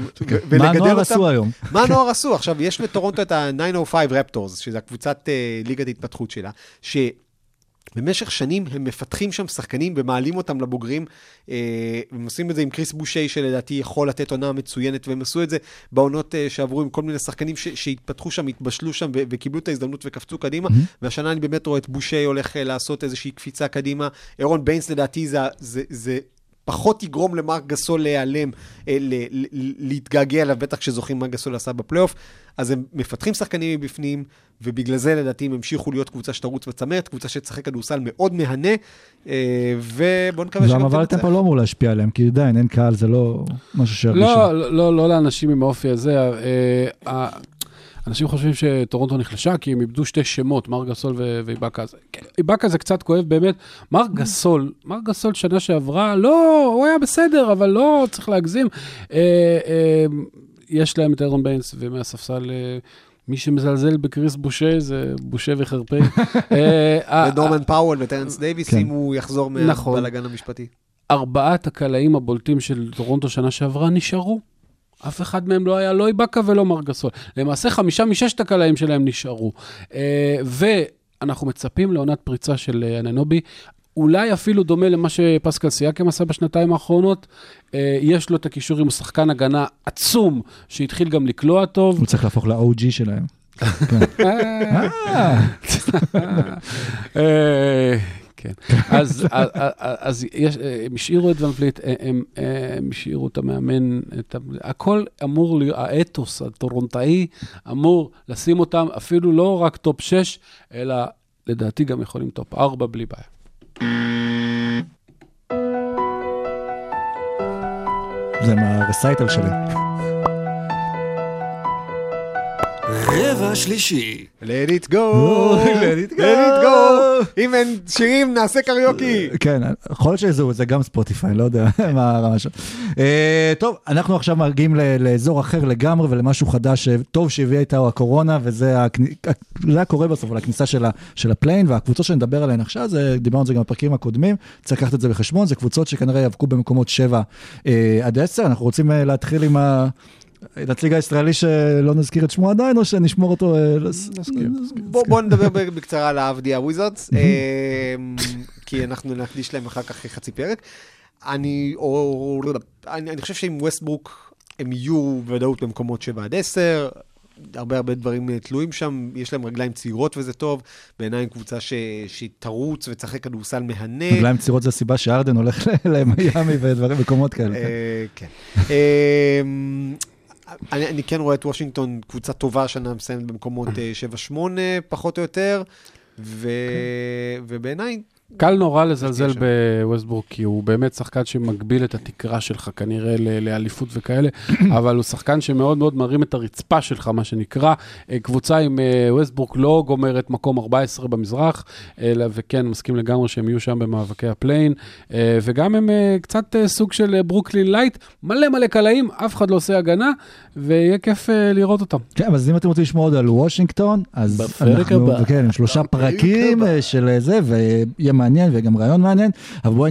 מה הנוער עשו היום? מה הנוער עשו? עכשיו, יש לטורונטו את ה-905 רפטורס, שזה הקבוצת אה, ליגת התפתחות שלה, שבמשך שנים הם מפתחים שם שחקנים ומעלים אותם לבוגרים. אה, הם עושים את זה עם קריס בושה, שלדעתי יכול לתת עונה מצוינת, והם עשו את זה בעונות אה, שעברו עם כל מיני שחקנים ש- שהתפתחו שם, התבשלו שם ו- וקיבלו את ההזדמנות וקפצו קדימה. והשנה אני באמת רואה את בושי הולך אה, לעשות איזושהי קפיצה קדימה. אירון ביינס לדעתי זה... זה, זה פחות יגרום למרק גסול להיעלם, אה, ל- ל- להתגעגע אליו, בטח כשזוכרים מה גסול עשה בפלייאוף. אז הם מפתחים שחקנים מבפנים, ובגלל זה לדעתי הם המשיכו להיות קבוצה שתרוץ בצמרת, קבוצה שתשחק כדורסל מאוד מהנה, אה, ובואו נקווה שגם והמעבר לטמפה לא אמור להשפיע עליהם, כי עדיין אין קהל, זה לא משהו שירגישו. לא, לא, לא, לא לאנשים עם האופי הזה. אנשים חושבים שטורונטו נחלשה כי הם איבדו שתי שמות, מארק גסול ואיבאקה. כן, איבאקה זה קצת כואב באמת. מארק גסול, מארק גסול שנה שעברה, לא, הוא היה בסדר, אבל לא צריך להגזים. אה, אה, יש להם את ארון ביינס, ומהספסל... אה, מי שמזלזל בקריס בושה זה בושה וחרפה. ונורמן פאוול וטרנס דייוויס, כן. אם הוא יחזור נכון. מהבלאגן המשפטי. ארבעת הקלעים הבולטים של טורונטו שנה שעברה נשארו. אף אחד מהם לא היה לא איבאקה ולא מרגסול. למעשה חמישה מששת הקלעים שלהם נשארו. אה, ואנחנו מצפים לעונת פריצה של אה, אננובי. אולי אפילו דומה למה שפסקל סייקם עשה בשנתיים האחרונות. אה, יש לו את הקישור עם שחקן הגנה עצום, שהתחיל גם לקלוע טוב. הוא צריך להפוך ל-OG שלהם. כן. אז, אז, אז יש, הם השאירו את ון וליט, הם, הם השאירו את המאמן, את ה, הכל אמור להיות, האתוס הטורונטאי אמור לשים אותם אפילו לא רק טופ 6, אלא לדעתי גם יכולים טופ 4 בלי בעיה. זה מה recital שלי. רבע שלישי. Let it go, let it go. let it go. אם אין שירים, נעשה קריוקי. כן, יכול להיות שזה זה גם ספוטיפיי, לא יודע מה הרמה שלו. אה, טוב, אנחנו עכשיו מגיעים לאזור אחר לגמרי ולמשהו חדש שטוב שהביאה איתה הקורונה, וזה היה קורה בסוף, על הכניסה של ה play-in, והקבוצות שנדבר עליהן עכשיו, זה- דיברנו על זה גם בפרקים הקודמים, צריך לקחת את זה בחשבון, זה קבוצות שכנראה יאבקו במקומות 7 עד 10, אנחנו רוצים אה, להתחיל עם ה... הנציג הישראלי שלא נזכיר את שמו עדיין, או שנשמור אותו? אה, לס- בוא בוא נדבר בקצרה על האבדיה וויזרדס, כי אנחנו נקדיש להם אחר כך חצי פרק. אני, או, אני, אני חושב שעם ווסטברוק הם יהיו בוודאות במקומות 7 עד 10. הרבה הרבה דברים אה, תלויים שם, יש להם רגליים צעירות וזה טוב, בעיניי הם קבוצה ש, שתרוץ ותשחק כדורסל מהנה. רגליים צעירות זה הסיבה שהארדן הולך למיאמי ודברים, מקומות כאלה. אה, כן. אה, אני, אני כן רואה את וושינגטון קבוצה טובה השנה, מסיימת במקומות אה, 7-8 פחות או יותר, ו... ובעיניי, קל נורא לזלזל שם. בווסטברוק, כי הוא באמת שחקן שמגביל את התקרה שלך כנראה לאליפות וכאלה, אבל הוא שחקן שמאוד מאוד מרים את הרצפה שלך, מה שנקרא. אה, קבוצה עם אה, ווסטברוק לא גומרת מקום 14 במזרח, אלא, וכן, מסכים לגמרי שהם יהיו שם במאבקי ה play-in, אה, וגם הם קצת סוג של ברוקלין light, מלא מלא קלעים, אף אחד לא עושה הגנה, ויהיה כיף לראות אותם. כן, אז אם אתם רוצים לשמוע עוד על וושינגטון, אז אנחנו. כן, שלושה פרקים של זה, ויהיה מעניין ויהיה גם רעיון מעניין, אבל בואו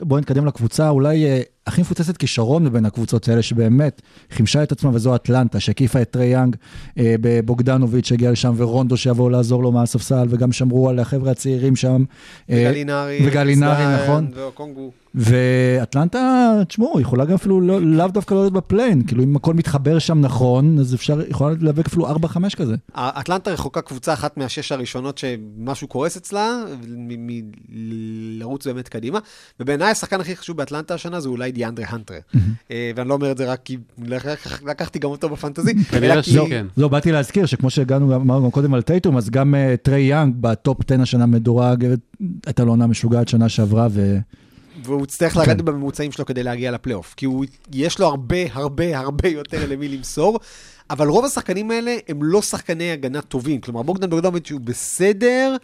בואו נתקדם לקבוצה אולי אה, הכי מפוצצת כישרון מבין הקבוצות האלה, שבאמת חימשה את עצמה, וזו אטלנטה, שהקיפה את טרי יאנג אה, בבוגדנוביץ' שהגיע לשם, ורונדו שיבואו לעזור לו מהספסל, וגם שמרו על החבר'ה הצעירים שם. אה, וגלינארי, וגלינארי, וסדיין, נכון. ואוקונגוו. ואטלנטה, תשמעו, יכולה גם אפילו לא- לאו דווקא לא להיות ב play-in, כאילו אם הכל מתחבר שם נכון, אז אפשר, יכולה להיאבק אפילו 4-5 כזה. אטלנטה רחוקה קבוצה אחת מהשש הראשונות שמשהו קורס אצלה, מלרוץ באמת קדימה. ובעיניי השחקן הכי חשוב באטלנטה השנה זה אולי דיאנדרה האנטר. אה, ואני לא אומר את זה רק כי לקח- לקחתי גם אותו בפנטזי, כנראה אלא כי- שכן. לא, באתי להזכיר שכמו שהגענו, אמרנו גם קודם על טייטום, אז גם אה, טרי יאנג בטופ 10 השנה מדורג, הייתה לו עונה משוגעת שנה שעברה, ו... והוא יצטרך לרדת בממוצעים שלו כדי להגיע לפלייאוף, כי הוא, יש לו הרבה, הרבה, הרבה יותר למי למסור, אבל רוב השחקנים האלה הם לא שחקני הגנה טובים. כלומר, בוגדן בוגדנוביץ' הוא בסדר,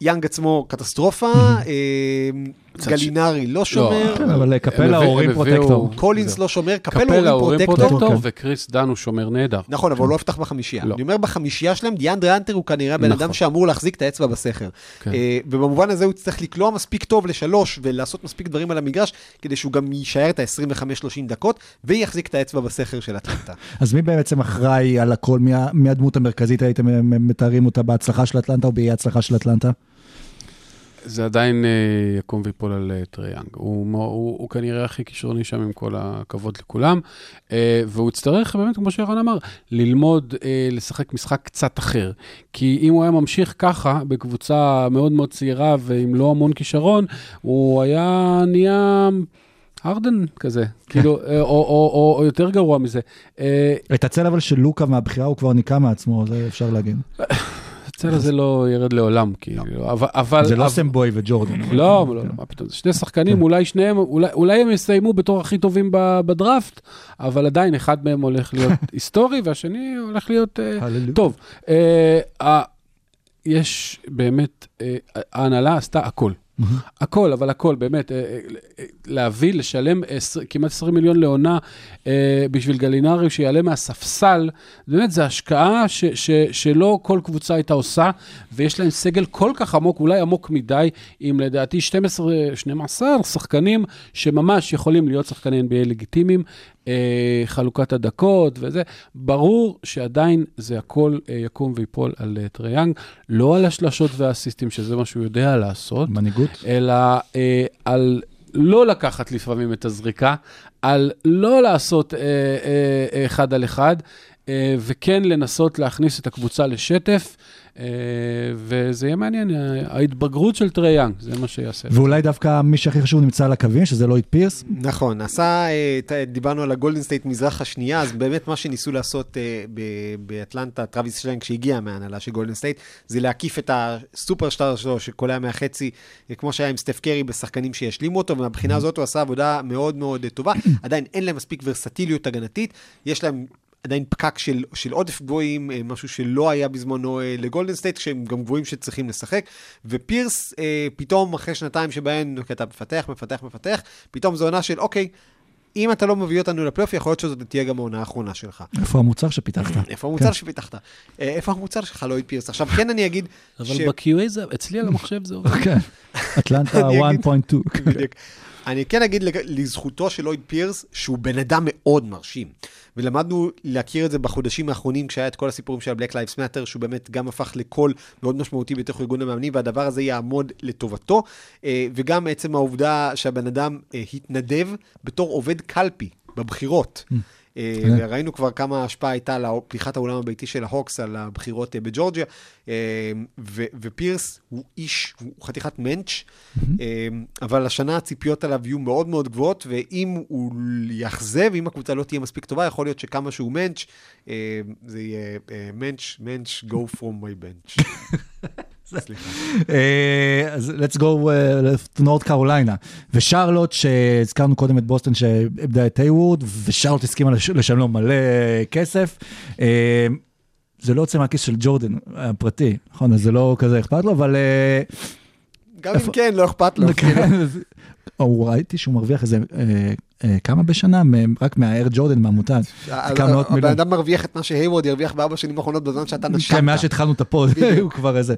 יאנג עצמו קטסטרופה, אה, מצד גלינרי לא שומר, כן, אבל הם קפלה הביאו- הורים הם הביאו- פרוטקטור. קולינס לא שומר, קפלה קפלה הורים הורים פרוטקטור. כן. וקריס דן הוא שומר נהדר. נכון, אבל הוא לא יפתח בחמישייה. לא. אני אומר, בחמישייה שלהם, דיאנדרה אנטר הוא כנראה הבן נכון. אדם שאמור להחזיק את האצבע בסכר. כן. אה, ובמובן הזה הוא יצטרך לקלוע מספיק טוב לשלוש ולעשות מספיק דברים על המגרש, כדי שהוא גם יישאר את ה-25-30 דקות, ויחזיק את האצבע בסכר של אטלנטה. אז מי בעצם אחראי על הכל? מי הדמות המרכזית הייתם מתארים אותה בהצלחה של אטלנטה או באי הצלחה של אטלנטה? זה עדיין אה, יקום ויפול על אה, טרי יאנג. הוא, הוא, הוא כנראה הכי כישרוני שם עם כל הכבוד לכולם, אה, והוא יצטרך באמת, כמו שערן אמר, ללמוד לשחק משחק קצת אחר. כי אם הוא היה ממשיך ככה, בקבוצה מאוד מאוד צעירה ועם לא המון כישרון, הוא היה נהיה... הרדן כזה, כאילו, אה, או, או, או, או יותר גרוע מזה. את הצל אבל של לוקה מהבחירה הוא כבר ניקה מעצמו, זה אפשר להגיד. הצל הזה לא ירד לעולם, כאילו, אבל... אבל זה לא סמבוי וג'ורדן. לא, לא, לא, מה פתאום, זה שני שחקנים, אולי שניהם, אולי, הם יסיימו בתור הכי טובים בדראפט, אבל עדיין אחד מהם הולך להיות היסטורי והשני הולך להיות... אה. טוב, אה, יש באמת, אה, ההנהלה עשתה הכל. הכל, אבל הכל, באמת, אה, אה, להביא, לשלם כמעט 20 מיליון לעונה אה, בשביל גלינרי שיעלה מהספסל, באמת, זו השקעה שלא כל קבוצה הייתה עושה, ויש להם סגל כל כך עמוק, אולי עמוק מדי, עם לדעתי 12, 12 שחקנים שממש יכולים להיות שחקני NBA לגיטימיים, אה, חלוקת הדקות וזה. ברור שעדיין זה הכל אה, יקום ויפול על אה, טריי יאנג, לא על השלשות והאסיסטים, שזה מה שהוא יודע לעשות. מנהיגות? אלא אה, על לא לקחת לפעמים את הזריקה, על לא לעשות אה, אה, אחד על אחד, וכן לנסות להכניס את הקבוצה לשטף, אה, וזה יהיה מעניין, ההתבגרות של טרי יאנג, זה מה שיעשה. ואולי דווקא מי שהכי חשוב נמצא על הקווים, שזה לויד פירס. נכון, עשה, אה, דיברנו על הגולדן סטייט מזרח השנייה, אז באמת מה שניסו לעשות אה, באטלנטה, טרוויס שלנק, שהגיע מההנהלה של גולדן סטייט, זה להקיף את הסופרשטאר שלו, שקולע מהחצי, אה, כמו שהיה עם סטף קרי, בשחקנים שישלימו אותו, ומהבחינה הזאת הוא עשה עבודה מאוד מאוד אה, טובה. עדיין אין להם מספיק ורסטיליות הגנתית, יש להם... עדיין פקק של, של עודף גבוהים, אה, משהו שלא היה בזמנו אה, לגולדן סטייט, כשהם גם גבוהים שצריכים לשחק. ופירס, אה, פתאום אחרי שנתיים שבהן אוקיי, אתה מפתח, מפתח, מפתח, פתאום זו עונה של, אוקיי, אם אתה לא מביא אותנו לפלייאוף, יכול להיות שזאת תהיה גם העונה האחרונה שלך. איפה המוצר שפיתחת? איפה המוצר שפיתחת? אה, איפה המוצר שלך, לואיד פירס? עכשיו, כן אני אגיד... אבל ש- ב-QA זה, אצלי על המחשב זה עובד. כן. אטלנטה אני אגיד- 1.2. בדיוק. אני כן אגיד לזכותו של לואיד פירס, שהוא בן אדם מאוד מרשים. ולמדנו להכיר את זה בחודשים האחרונים, כשהיה את כל הסיפורים של ה-Black Lives Matter, שהוא באמת גם הפך לקול מאוד משמעותי בתוך ארגון המאמנים, והדבר הזה יעמוד לטובתו. אה, וגם עצם העובדה שהבן אדם אה, התנדב בתור עובד קלפי בבחירות. אה, כן. וראינו כבר כמה השפעה הייתה על פתיחת האולם הביתי של ההוקס, על הבחירות אה, בג'ורג'יה, אה, ופירס הוא איש, הוא חתיכת מענץ', אה, אבל השנה הציפיות עליו יהיו מאוד מאוד גבוהות, ואם הוא יאכזב, אם הקבוצה לא תהיה מספיק טובה, יכול להיות שכמה שהוא מענץ', זה יהיה מענץ', מענץ', go from my bench. סליחה. אה, אז let's go uh, to North Carolina. ושרלוט, שהזכרנו קודם את בוסטון שאיבדה את היוורד, ושרלוט הסכימה לש- לשלם מלא כסף. אה, זה לא יוצא מהכיס של ג'ורדן הפרטי, נכון? אז זה לא כזה אכפת לו, אבל... אה, גם אם כן, לא אכפת לו. כן, או ראיתי שהוא מרוויח איזה, אה, אה, כמה בשנה? רק מהאייר ג'ורדן, מהמותג. כמה מאות הבן מיליון. אדם מרוויח את מה שהייוורד ירוויח בארבע שנים האחרונות בזמן שאתה נשמת. כן, מאז שהתחלנו את ה pod, הוא כבר איזה.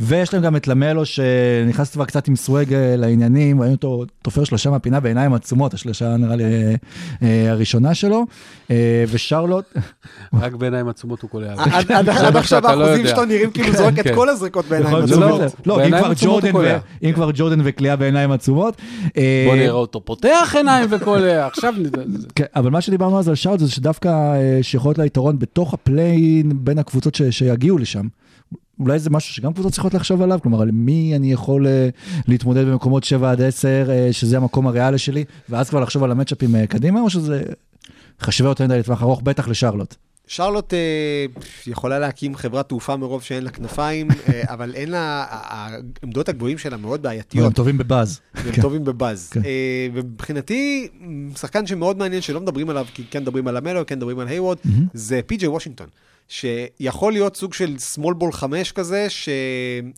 ויש להם גם את למלו, שנכנס כבר קצת עם swag אה, לעניינים, ראינו אותו תופר שלושה מהפינה בעיניים עצומות, השלושה נראה לי אה, אה, הראשונה שלו. אה, ושרלוט, רק בעיניים עצומות הוא קולע. עד- עכשיו לא האחוזים. שלו נראים כאילו זורק את כן. כל הזריקות בעיניים זה שהוא לא- באמת- לא, אם כבר עצומות ג'ורדן וקליעה בעיניים עצומות. אה, בוא נראה אותו פותח עיניים וקולע, עכשיו נדע. כן, אבל מה שדיברנו אז על שרלוט זה שדווקא אה, שיכול להיות לה יתרון בתוך ה play-in בין הקבוצות שיגיעו לשם. אולי זה משהו שגם קבוצות צריכות לחשוב עליו, כלומר, על מי אני יכול אה, להתמודד במקומות 7 עד 10, אה, שזה המקום הריאלי שלי, ואז כבר לחשוב על המאצ'אפים קדימה, או שזה חשבה יותר מדי לטווח ארוך, בטח לשרלוט. שרלוט אה, יכולה להקים חברת תעופה מרוב שאין לה כנפיים, אה, אבל אין לה, העמדות הגבוהים שלה מאוד הם בעייתיות, טובים בבאז. והם כן. טובים בבאז. כן. אה, ומבחינתי, שחקן שמאוד מעניין שלא מדברים עליו, כי כן מדברים על המלו, כן מדברים על היוורד. זה פי.ג'יי וושינגטון. שיכול להיות סוג של small ball 5 כזה, ש...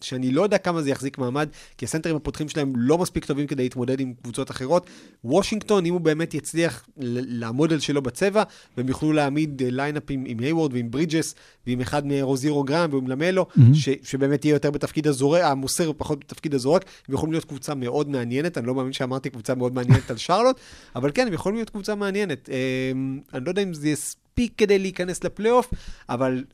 שאני לא יודע כמה זה יחזיק מעמד, כי הסנטרים הפותחים שלהם לא מספיק טובים כדי להתמודד עם קבוצות אחרות. וושינגטון, אם הוא באמת יצליח לעמוד על שלו בצבע, והם יוכלו להעמיד אה, ליינאפים עם היוורד ועם ברידג'ס, ועם אחד מרוזירו גרם ועם למלו, מהמם. ש... שבאמת יהיה יותר בתפקיד הזורק, המוסר ופחות בתפקיד הזורק, הם יכולים להיות קבוצה מאוד מעניינת, אני לא מאמין שאמרתי קבוצה מאוד מעניינת על שרלוט, אבל כן, הם יכולים להיות קבוצה מעניינת. אמ, אני לא יודע אם זה יספיק כדי להיכנס לפלייאוף, אבל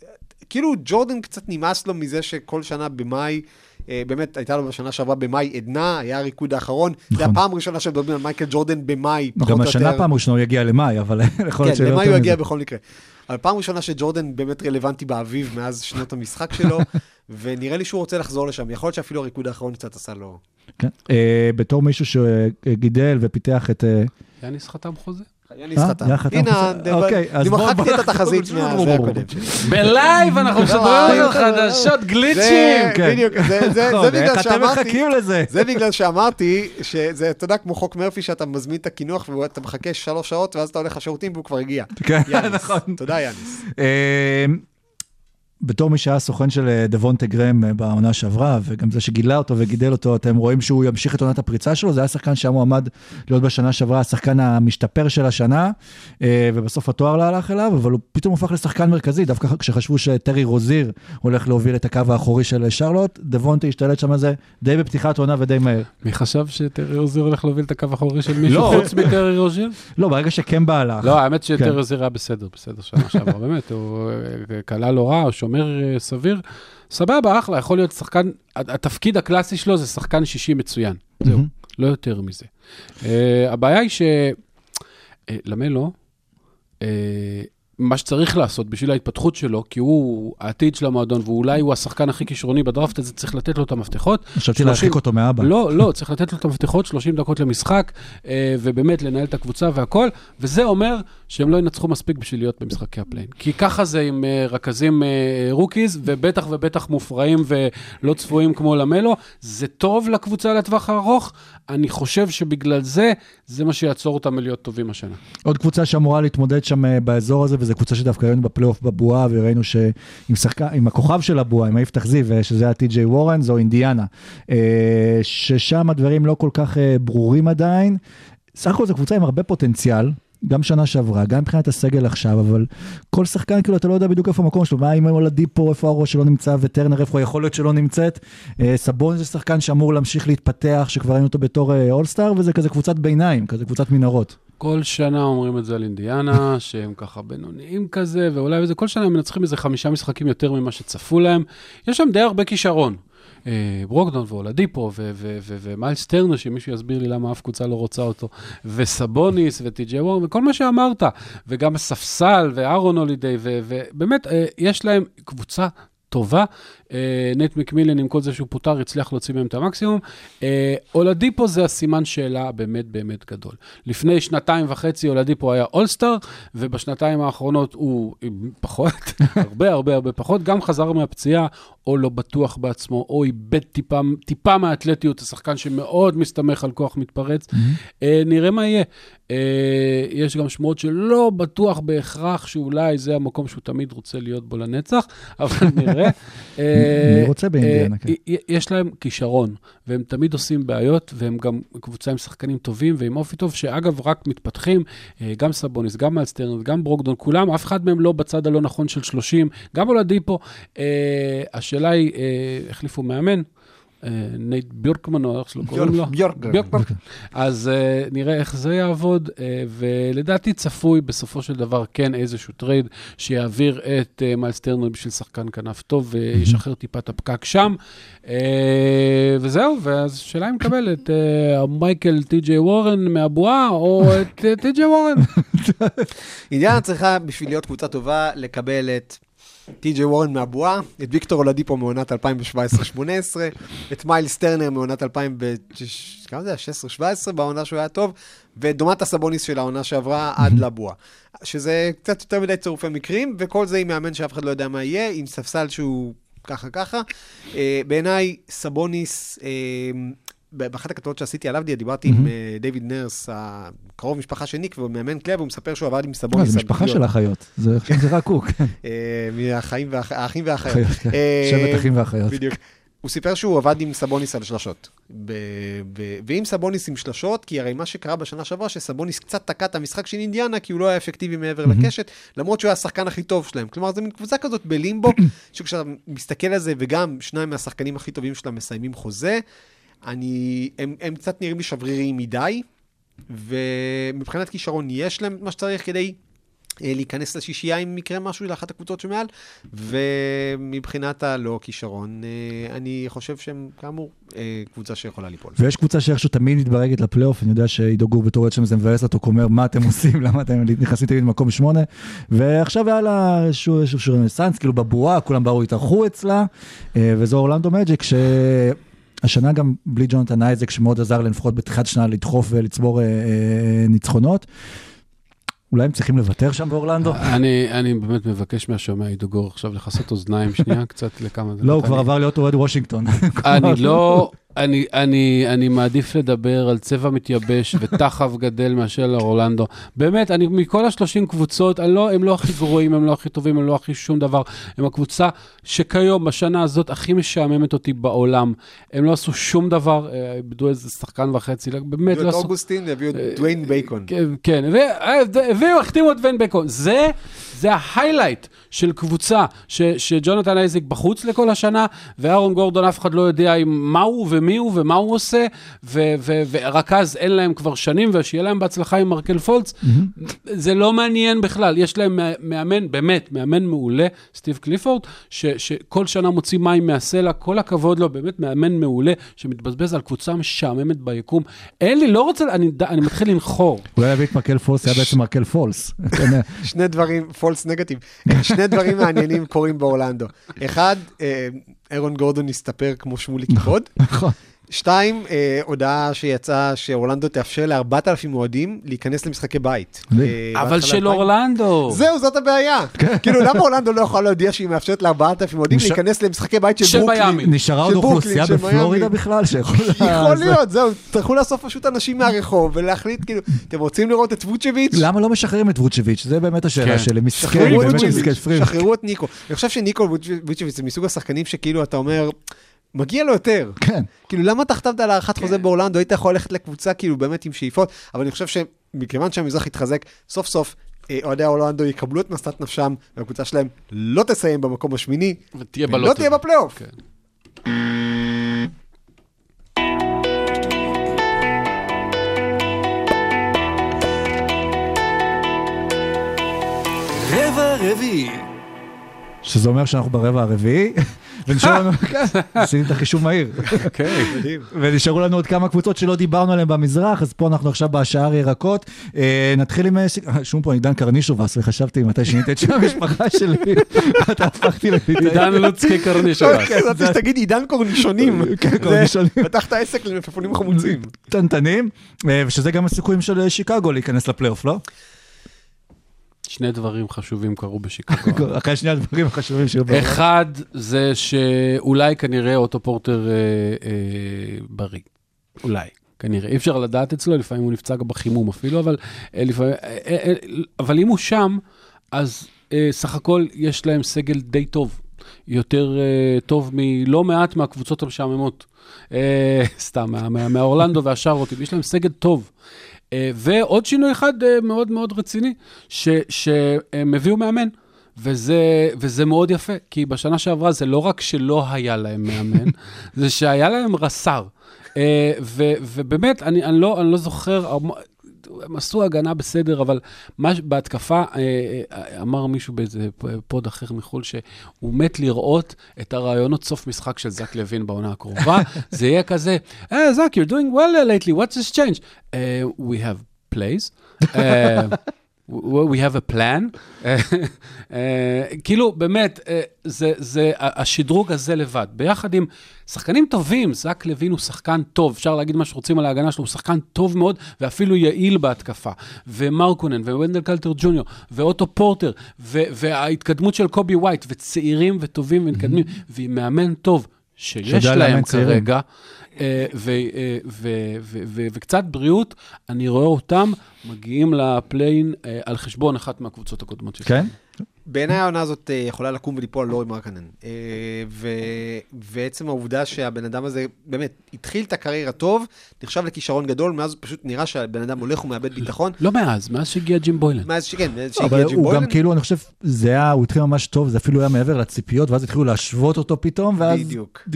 כאילו ג'ורדן קצת נמאס לו מזה שכל שנה במאי, אה, באמת הייתה לו בשנה שעברה במאי עדנה, היה הריקוד האחרון. זה נכון. הפעם הראשונה שמדברים על מייקל ג'ורדן במאי, פחות או גם יותר. השנה פעם ראשונה הוא יגיע למאי, אבל יכול להיות כן, שלא למאי יותר הוא יגיע. בכל מקרה. אבל פעם ראשונה שג'ורדן באמת רלוונטי באביב מאז שנות המשחק שלו, ונראה לי שהוא רוצה לחזור לשם. יכול להיות שאפילו הריקוד האחרון קצת עשה לו... כן. אה, בתור מישהו שגידל ופיתח את... אה, יאניס חתם חוזה? אה? חתם. יא, חתם הנה, אוקיי, אני מחקתי את התחזית. מהזה הקודם שלי. בלייב אנחנו משדרים חדשות זה, גליצ'ים. כן. בדיוק, זה- זה- זה נכון, בגלל שאמרתי... מחכים לזה? זה בגלל שאמרתי שזה, אתה יודע, כמו חוק מרפי, שאתה מזמין את הקינוח ואתה מחכה שלוש שעות, ואז אתה הולך לשירותים והוא כבר הגיע. כן. נכון. תודה, יאניס. בתור מי שהיה סוכן של אה, דבונטה גרם אה, בעונה שעברה, וגם זה שגילה אותו וגידל אותו, אתם רואים שהוא ימשיך את עונת הפריצה שלו, זה היה שחקן שהיה מועמד להיות בשנה שעברה השחקן המשתפר של השנה, אה, ובסוף התואר לא הלך אליו, אבל הוא פתאום הפך לשחקן מרכזי, דווקא כשחשבו שטרי רוזיר הולך להוביל את הקו האחורי של שרלוט, דבונטה השתלט שם על זה די בפתיחת עונה ודי מהר. מי חשב שטרי אוזיר הולך להוביל את הקו האחורי של מישהו לא. חוץ מטרי רוז'יל? לא, ברגע שקמבה הלך. לא, האמת כן. שטרי אוזיר היה בסדר, בסדר שנה שעברה, באמת, הוא כלה לא רע, הוא שומר אה, סביר. סבבה, אחלה, יכול להיות שחקן, התפקיד הקלאסי שלו זה שחקן שישי מצוין. זהו. לא יותר מזה. Uh, הבעיה היא ש... Uh, למלו, uh, מה שצריך לעשות בשביל ההתפתחות שלו, כי הוא העתיד של המועדון, ואולי הוא השחקן הכי כישרוני בדראפט הזה, צריך לתת לו את המפתחות. חשבתי 30 להרחיק אותו מאבא. לא, לא, צריך לתת לו את המפתחות, 30 דקות למשחק, אה, ובאמת לנהל את הקבוצה והכל, וזה אומר שהם לא ינצחו מספיק בשביל להיות במשחקי ה play-in. כי ככה זה עם אה, רכזים אה, rookies, ובטח ובטח מופרעים ולא צפויים כמו למלו. זה טוב לקבוצה לטווח הארוך, אני חושב שבגלל זה, זה מה שיעצור אותם מלהיות טובים השנה. עוד קבוצה שאמורה להתמודד שם אה, באזור הזה, וזו קבוצה שדווקא הייתה בפלייאוף בבועה, וראינו שעם שחקן, עם הכוכב של הבועה, עם היפתח זיו, שזה היה טי.ג'יי וורן, זו אינדיאנה. ששם הדברים לא כל כך ברורים עדיין. סך הכל זו קבוצה עם הרבה פוטנציאל. גם שנה שעברה, גם מבחינת הסגל עכשיו, אבל כל שחקן, כאילו, אתה לא יודע בדיוק איפה המקום שלו, מה אם הולדיפו, איפה הראש שלו נמצא, וטרנר, איפה להיות שלא נמצאת. אה, סבון זה שחקן שאמור להמשיך להתפתח, שכבר ראינו אותו בתור אה, אולסטאר, וזה כזה קבוצת ביניים, כזה קבוצת מנהרות. כל שנה אומרים את זה על אינדיאנה, שהם ככה בינוניים כזה, ואולי וזה, כל שנה הם מנצחים איזה חמישה משחקים יותר ממה שצפו להם. יש שם די הרבה כישרון. אה, ברוקדון ואולדיפו ומיילס טרנר, שמישהו יסביר לי למה אף קבוצה לא רוצה אותו, וסבוניס וטי.ג'יי וורן, וכל מה שאמרת, וגם הספסל ואהרון הולידיי, ו- ובאמת, אה, יש להם קבוצה טובה. אה, נט מקמילן, עם כל זה שהוא פוטר, הצליח להוציא מהם את המקסימום. אולדיפו זה הסימן שאלה באמת באמת גדול. לפני שנתיים וחצי אולדיפו היה אולסטאר, ובשנתיים האחרונות הוא פחות, הרבה הרבה הרבה פחות, גם חזר מהפציעה, או לא בטוח בעצמו, או איבד טיפה, טיפה מהאתלטיות, השחקן שמאוד מסתמך על כוח מתפרץ. אה, נראה מה יהיה. אה, יש גם שמועות שלא בטוח בהכרח שאולי זה המקום שהוא תמיד רוצה להיות בו לנצח, אבל נראה. אה, מי רוצה באינדיאנה, אה, כן. יש להם כישרון, והם תמיד עושים בעיות, והם גם קבוצה עם שחקנים טובים ועם אופי טוב, שאגב, רק מתפתחים, אה, גם סבוניס, גם מאלסטרנר, גם ברוקדון, כולם, אף אחד מהם לא בצד הלא נכון של 30, גם אולדיפו. אה, השאלה היא, אה, החליפו מאמן. אה, נייט ביורקמן, או איך שלא קוראים לו. ביורקמן. ביורקמן. אז uh, נראה איך זה יעבוד, ולדעתי צפוי בסופו של דבר כן איזשהו טרייד שיעביר את מיילס טרנר בשביל שחקן כנף טוב וישחרר טיפה את הפקק שם. וזהו, ואז השאלה אם נקבל את מייקל טי.ג'יי וורן מהבועה, או את טי.ג'יי וורן. אינדיאנה צריכה, בשביל להיות קבוצה טובה, לקבל את טי.ג'יי וורן מהבועה, את ויקטור אולדיפו מעונת 2017-2018, את מיילס טרנר מעונת 2016, כמה זה היה? 16-17 בעונה שהוא היה טוב, ואת דומת הסבוניס של העונה שעברה עד לבועה. שזה קצת יותר מדי צירופי מקרים, וכל זה עם מאמן שאף אחד לא יודע מה יהיה, עם ספסל שהוא ככה ככה. Uh, בעיניי, סבוניס... Uh, באחת הכתבות שעשיתי עליו, דיברתי עם אה, דיוויד נרס, הקרוב משפחה של ניק, והוא מאמן קלב, הוא מספר שהוא עבד עם סבוניס. זה על משפחה קביעות. של אחיות, זה זה רק הוא, כן. אה, מהאחים והאח- האחים והאחיות. אחיות, כן. אה, שבט אחים ואחיות. בדיוק. הוא סיפר שהוא עבד עם סבוניס על שלשות. ב- ב- ועם סבוניס עם שלשות, כי הרי מה שקרה בשנה שעברה, שסבוניס קצת תקע את המשחק של אינדיאנה, כי הוא לא היה אפקטיבי מעבר לקשת, למרות שהוא היה השחקן הכי טוב שלהם. כלומר, זו מין קבוצה כזאת בלימבו, שכשאתה מסתכל על זה, וגם שניים מהשחקנים הכי טובים שלה מסיימים חוזה, אני, הם, הם קצת נראים לי שבריריים מדי, ומבחינת כישרון יש להם מה שצריך כדי אה, להיכנס לשישייה אם יקרה משהו לאחת הקבוצות שמעל, ומבחינת הלא כישרון, אה, אני חושב שהם כאמור אה, קבוצה שיכולה ליפול. ויש קבוצה שאיכשהו תמיד מתברגת לפלייאוף, אני יודע שעידו גור בתור אוהד שם זה מבאס אותו, אומר מה אתם עושים, למה אתם נכנסים תמיד למקום שמונה, ועכשיו היה לה איזשהו רנסאנס, כאילו בבועה, כולם באו התארחו אצלה, וזו אורלנדו מג'יק, שהשנה גם בלי ג'ונתן אייזק, שמאוד עזר להם לפחות בתחילת שנה לדחוף ולצבור אה, אה, ניצחונות. אולי הם צריכים לוותר שם באורלנדו? אני, אני באמת מבקש מהשומע עידו גור עכשיו לכסות אוזניים שנייה, קצת לכמה. לא, הוא כבר עבר להיות אוהד וושינגטון. אני לא, אני, אני, אני מעדיף לדבר על צבע מתייבש ותחב גדל מאשר על אורלנדו. באמת, אני מכל השלושים קבוצות, לא, הם לא הכי גרועים, הם לא הכי טובים, הם לא הכי שום דבר. הם הקבוצה שכיום, בשנה הזאת, הכי משעממת אותי בעולם. הם לא עשו שום דבר, אה, איבדו איזה שחקן וחצי, לא- באמת הביאו לא את עשו... אוגוסטין והביאו את דוויין בייקון. כן, כן, ו- הביאו, החתימו את ון בקו. זה, זה ה highlight של קבוצה ש, שג'ונתן אייזק בחוץ לכל השנה, ואהרון גורדון אף אחד לא יודע מה הוא ומי הוא ומה הוא עושה, ו- ו- ורכז אין להם כבר שנים, ושיהיה להם בהצלחה עם מרקל פולץ. זה לא מעניין בכלל, יש להם מא- מאמן, באמת, מאמן מעולה, סטיב קליפורד, ש- שכל שנה מוציא מים מהסלע, כל הכבוד לו, באמת מאמן מעולה, שמתבזבז על קבוצה משעממת ביקום. אין לי, לא רוצה, אני, אני מתחיל לנחור. אולי להביא את מרקל פולס, היה בעצם מרקל פולס. שני דברים, false negative, שני דברים מעניינים קורים באורלנדו. אחד, אה, אהרון גורדון הסתפר כמו שמולי קיפוד. נכון. שתיים, אה, הודעה שיצאה שאורלנדו תאפשר ל-4,000 אוהדים להיכנס למשחקי בית. אה, אבל של 2000. אורלנדו. זהו, זאת הבעיה. כאילו, למה אורלנדו לא יכולה להודיע שהיא מאפשרת ל-4,000 אוהדים נשאר- להיכנס למשחקי בית של של ברוקלין? נשארה עוד אוכלוסייה בפלורידה. בכלל שיכולה... יכול זה- להיות, זהו, תלכו לאסוף פשוט אנשים מהרחוב ולהחליט, כאילו, אתם רוצים לראות את ווצ'ביץ'? למה לא משחררים את ווצ'ביץ'? זה באמת השאלה כן. שלי. מסכן, שחררו את באמת מסכן. שחררו את ניקו. אני חושב שניקו ווצ'ביץ' זה מסוג השחקנים שכאילו אתה אומר, מגיע לו יותר. כן. כאילו, למה אתה חתמת על הארכת חוזה באורלנדו? היית יכול ללכת לקבוצה כאילו באמת עם שאיפות, אבל אני חושב שמכיוון שהמזרח התחזק, סוף סוף אה, אוהדי אורלנדו יקבלו את משאת נפשם, והקבוצה שלהם לא תסיים במקום השמיני, ותהיה לא בלוטו. תהיה בפלייאוף. כן. רבע רביעי. שזה אומר שאנחנו ברבע הרביעי, ונשאר לנו, כן, עשיתי את החישוב מהיר. אוקיי. ונשארו לנו עוד כמה קבוצות שלא דיברנו עליהן במזרח, אז פה אנחנו עכשיו בשער ירקות. אה, נתחיל עם... אה, אה, שום פה עידן קרנישובס, וחשבתי מתי שינית את שם המשפחה שלי, אתה הפכתי לפיתאי. עידן לוצקי קרנישובס. חשבתי שתגיד עידן קורנישונים. כן, קורנישונים. פתחת עסק למפפונים חמוצים. קטנטנים, ושזה גם הסיכויים של שיקגו להיכנס לפלייאוף, לא? שני דברים חשובים קרו בשיקגו. אחרי שני הדברים החשובים שהיו בעולם. אחד, זה שאולי כנראה אוטו פורטר אה, אה, בריא. אולי. כנראה, אי אפשר לדעת אצלו, לפעמים הוא נפצע גם בחימום אפילו, אבל אה, לפעמים, אה, אה, אה, אבל אם הוא שם, אז אה, סך הכל יש להם סגל די טוב. יותר אה, טוב מלא מעט מהקבוצות המשעממות. אה, סתם, מה- מה- מהאורלנדו והשארוטים, יש להם סגל טוב. אה, ועוד שינוי אחד אה, מאוד מאוד רציני, ש- שהם הביאו מאמן. וזה, וזה מאוד יפה, כי בשנה שעברה זה לא רק שלא היה להם מאמן, זה שהיה להם רס"ר. אה, ו, ובאמת, אני, אני, לא, אני לא זוכר, הם עשו הגנה בסדר, אבל מה, בהתקפה, אה, אה, אמר מישהו באיזה פוד אחר מחו"ל, שהוא מת לראות את הרעיונות סוף משחק של זק לוין בעונה הקרובה. זה יהיה כזה, hey, Zach, you're doing well lately, what's this change? Uh, we have plays. Uh, we have a plan. אה, כאילו, באמת, אה, זה, זה השדרוג הזה לבד. ביחד עם שחקנים טובים, זק לוין הוא שחקן טוב, אפשר להגיד מה שרוצים על ההגנה שלו, הוא שחקן טוב מאוד, ואפילו יעיל בהתקפה. ומרקונן, וונדל קרטר ג'וניור, ואוטו פורטר, ו- וההתקדמות של קובי ווייט, וצעירים וטובים ומתקדמים, ועם מאמן טוב. שיש להם. כרגע, וקצת בריאות, אני רואה אותם מגיעים לפליין אה, על חשבון אחת מהקבוצות הקודמות שלהם. כן? בעיניי העונה הזאת אה, יכולה לקום וליפול על לורי מרקנן. אה, ו- ועצם העובדה שהבן אדם הזה באמת התחיל את הקריירה טוב, נחשב לכישרון גדול, מאז פשוט נראה שהבן אדם הולך ומאבד ביטחון. לא מאז, מאז שהגיע ג'ים בוילן. מאז שכן, מאז אבל שהגיע ג'ים הוא בוילן. גם כאילו, אני חושב, זה היה, הוא התחיל ממש טוב, זה אפילו היה מעבר לציפיות, ואז התחילו להשוות אותו פתאום, ואז.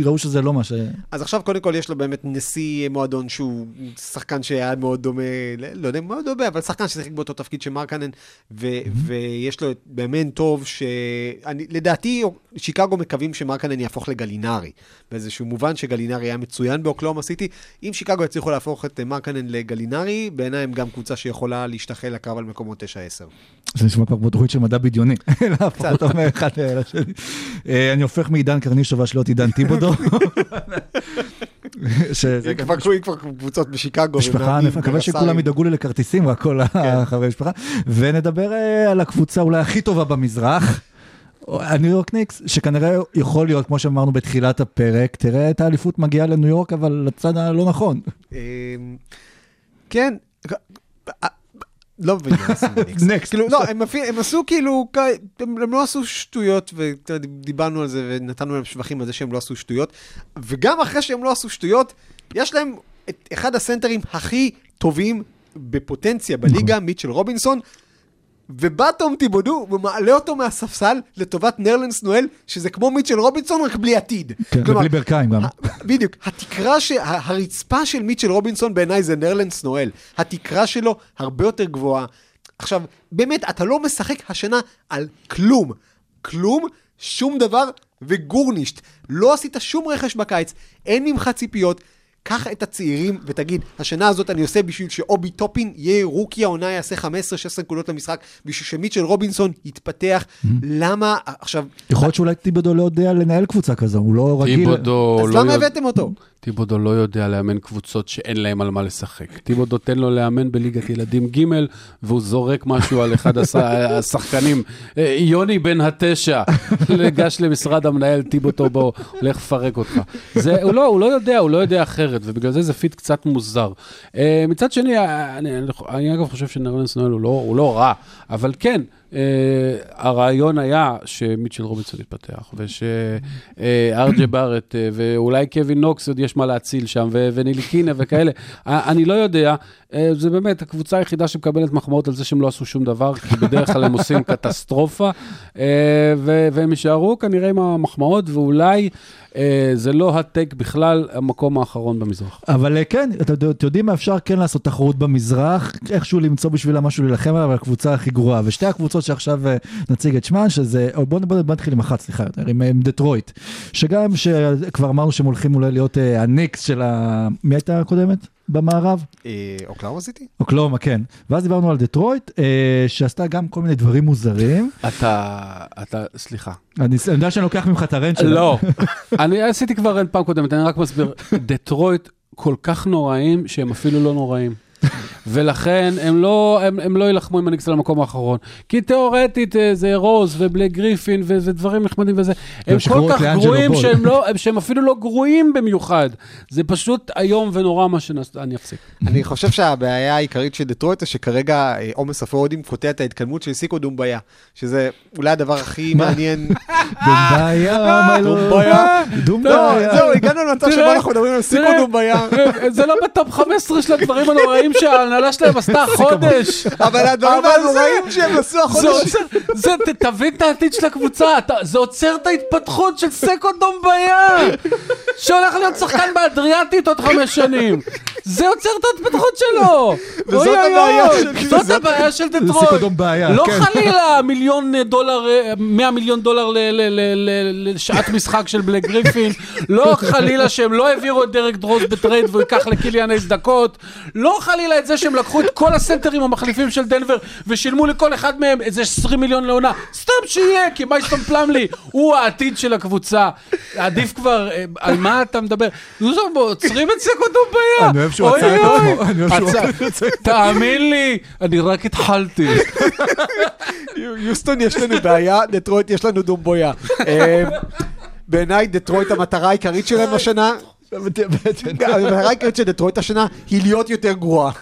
ראו שזה לא מה ש... אז עכשיו קודם כל יש לו באמת נשיא מועדון שהוא שחקן שהיה מאוד דומה, לא יודע מאוד דומה, אבל שחקן ששיחק באותו תפקיד של מרקנן, ו- ויש לו באמת טוב שלדעתי שיקגו מקווים שמרקנן יהפוך לגלינרי, באיזשהו מובן שגלינרי היה מצוין באוקלאומה סיטי. אם שיקגו יצליחו להפוך את אה, מרקנן לגלינרי, בעיניי הם גם קבוצה שיכולה להשתחל לקרב על מקומות 9-10. זה נשמע כבר תוכנית של מדע בדיוני, להפוך. אותו מאחד לשני. אה, אני הופך מעידן קרנישוב ואשלות עידן טיבודו. גם כבר קבוצות בשיקגו. משפחה, אני מקווה שכולם ורס"רים. ידאגו לי לכרטיסים, רק כל החברי משפחה. ונדבר אה, על הקבוצה אולי הכי טובה במזרח. הניו יורק ניקס, שכנראה יכול להיות, כמו שאמרנו בתחילת הפרק, תראה את האליפות מגיעה לניו יורק, אבל לצד הלא נכון. אמ, כן, לא מבין מה עשו בניקס. Next. כאילו, לא, הם אפילו- הם עשו כאילו, הם לא עשו שטויות, ודיברנו על זה ונתנו להם שבחים על זה שהם לא עשו שטויות, וגם אחרי שהם לא עשו שטויות, יש להם את אחד הסנטרים הכי טובים בפוטנציה בליגה, מיטשל רובינסון, ובא תום טיבודו ומעלה אותו מהספסל לטובת נרלנס נואל, שזה כמו מיטשל רובינסון, רק בלי עתיד. כן, כלומר, ובלי ברכיים גם. בדיוק. התקרה, ש... הרצפה של מיטשל רובינסון בעיניי זה נרלנס נואל. התקרה שלו הרבה יותר גבוהה. עכשיו, באמת, אתה לא משחק השנה על כלום. כלום, שום דבר וגורנישט. לא עשית שום רכש בקיץ, אין ממך ציפיות. קח את הצעירים ותגיד, השנה הזאת אני עושה בשביל שאובי טופין יהיה רוקי העונה, יעשה 15-16 נקודות למשחק, בשביל שמיטשל רובינסון יתפתח. למה, עכשיו, יכול להיות שאולי טיבודו לא יודע לנהל קבוצה כזו, הוא לא רגיל. טיבודו אז לא למה יודע- הבאתם אותו? טיבודו לא יודע לאמן קבוצות שאין להם על מה לשחק. טיבודו תן לו לאמן בליגת ילדים ג' והוא זורק משהו על אחד הש- השחקנים. אה, יוני בן התשע, לגש למשרד המנהל, טיבודו בוא, הולך לפרק אותך. זה, הוא, לא, הוא לא יודע, הוא לא יודע אחרת, ובגלל זה זה fit קצת מוזר. אה, מצד שני, אה, אני, אני, אני אגב חושב שנרלנס נואל הוא לא, הוא לא רע, אבל כן, הרעיון היה שמיטשל רובינסון יתפתח, ושארג'ה בארט, uh, ואולי קווין נוקס עוד יש מה להציל שם, ו- ונילי קינה וכאלה. uh, אני לא יודע, זה באמת הקבוצה היחידה שמקבלת מחמאות על זה שהם לא עשו שום דבר, כי בדרך כלל הם עושים קטסטרופה, והם יישארו כנראה עם המחמאות, ואולי זה לא הטק בכלל המקום האחרון במזרח. אבל אה, כן, אתם יודעים מה אפשר כן לעשות תחרות במזרח, איכשהו למצוא בשבילה משהו להילחם עליו, הקבוצה הכי גרועה. ושתי הקבוצות שעכשיו אה, נציג את שמן, שזה, או בוא, בוא, נתחיל עם אחת, סליחה, יותר, עם, אה, עם דטרויט. שגם שכבר אמרנו שהם הולכים אולי להיות אה, הניקס של ה... מי הייתה הקודמת? במערב? אה, אוקלאומה סיטי? אוקלאומה, כן. ואז דיברנו על דטרויט, אה, שעשתה גם כל מיני דברים מוזרים. אתה, אתה, סליחה. אני אני יודע שאני לוקח ממך את הרנט שלה. לא, אני עשיתי כבר פעם קודמת, אני רק מסביר. דטרויט כל כך נוראים שהם אפילו לא נוראים. ולכן הם לא, הם, הם לא יילחמו עם הניקס על המקום האחרון. כי תיאורטית אה, זה רוז ובלק גריפין ו- ודברים נחמדים וזה. הם כל כך גרועים. שהם, לא, שהם אפילו לא גרועים במיוחד. זה פשוט איום ונורא מה שנעשה, אני אפסיק. אני חושב שהבעיה העיקרית של דטרויט זה שכרגע אה, עומס הפורדים קוטע את ההתקדמות של סיקו דומביה, שזה אולי הדבר הכי מעניין. דומביה, מה לא? דומביה. דומביה. לא, זהו, הגענו למצב שבו אנחנו מדברים על סיקו. דומביה, זה לא בטופ 15 של הדברים הנוראים שההנהלה שלהם עשתה חודש. אבל הדברים הנוראים שהם עשו החודש. זה, ת- תבין את העתיד של הקבוצה, זה עוצר את ההתפתחות של סקו דומביה, שהולך להיות שחקן באדריאטית עוד חמש שנים. זה עוצר את ההתפתחות שלו. וזאת הבעיה אוי. של- כאילו, זאת הבעיה של זה דטרויט. סיכודום בעיה, לא כן. חלילה מיליון דולר, אה, 100 מיליון דולר ל- ל- ל- ל- לשעת משחק של בלק גריפין, לא חלילה שהם לא העבירו את דרק דרוז בטרייד והוא ייקח לקיליאן איז דקות, לא חלילה את זה שהם לקחו את כל הסנטרים המחליפים של דנבר ושילמו לכל אחד מהם איזה 20 מיליון לעונה, סתם שיהיה, כי מייסטון פלמלי הוא העתיד של הקבוצה, עדיף כבר, אה, על מה אתה מדבר? עוצרים את סקו דומבויה, שהוא עצר את עצמו, אני אוהב שהוא עצר. עצר. תאמין לי, אני רק התחלתי. יוסטון יש לנו בעיה, דטרויט יש לנו דומבויה. אה, בעיניי דטרויט המטרה העיקרית שלהם השנה הרייקרט של דטרויט השנה היא להיות יותר גרועה.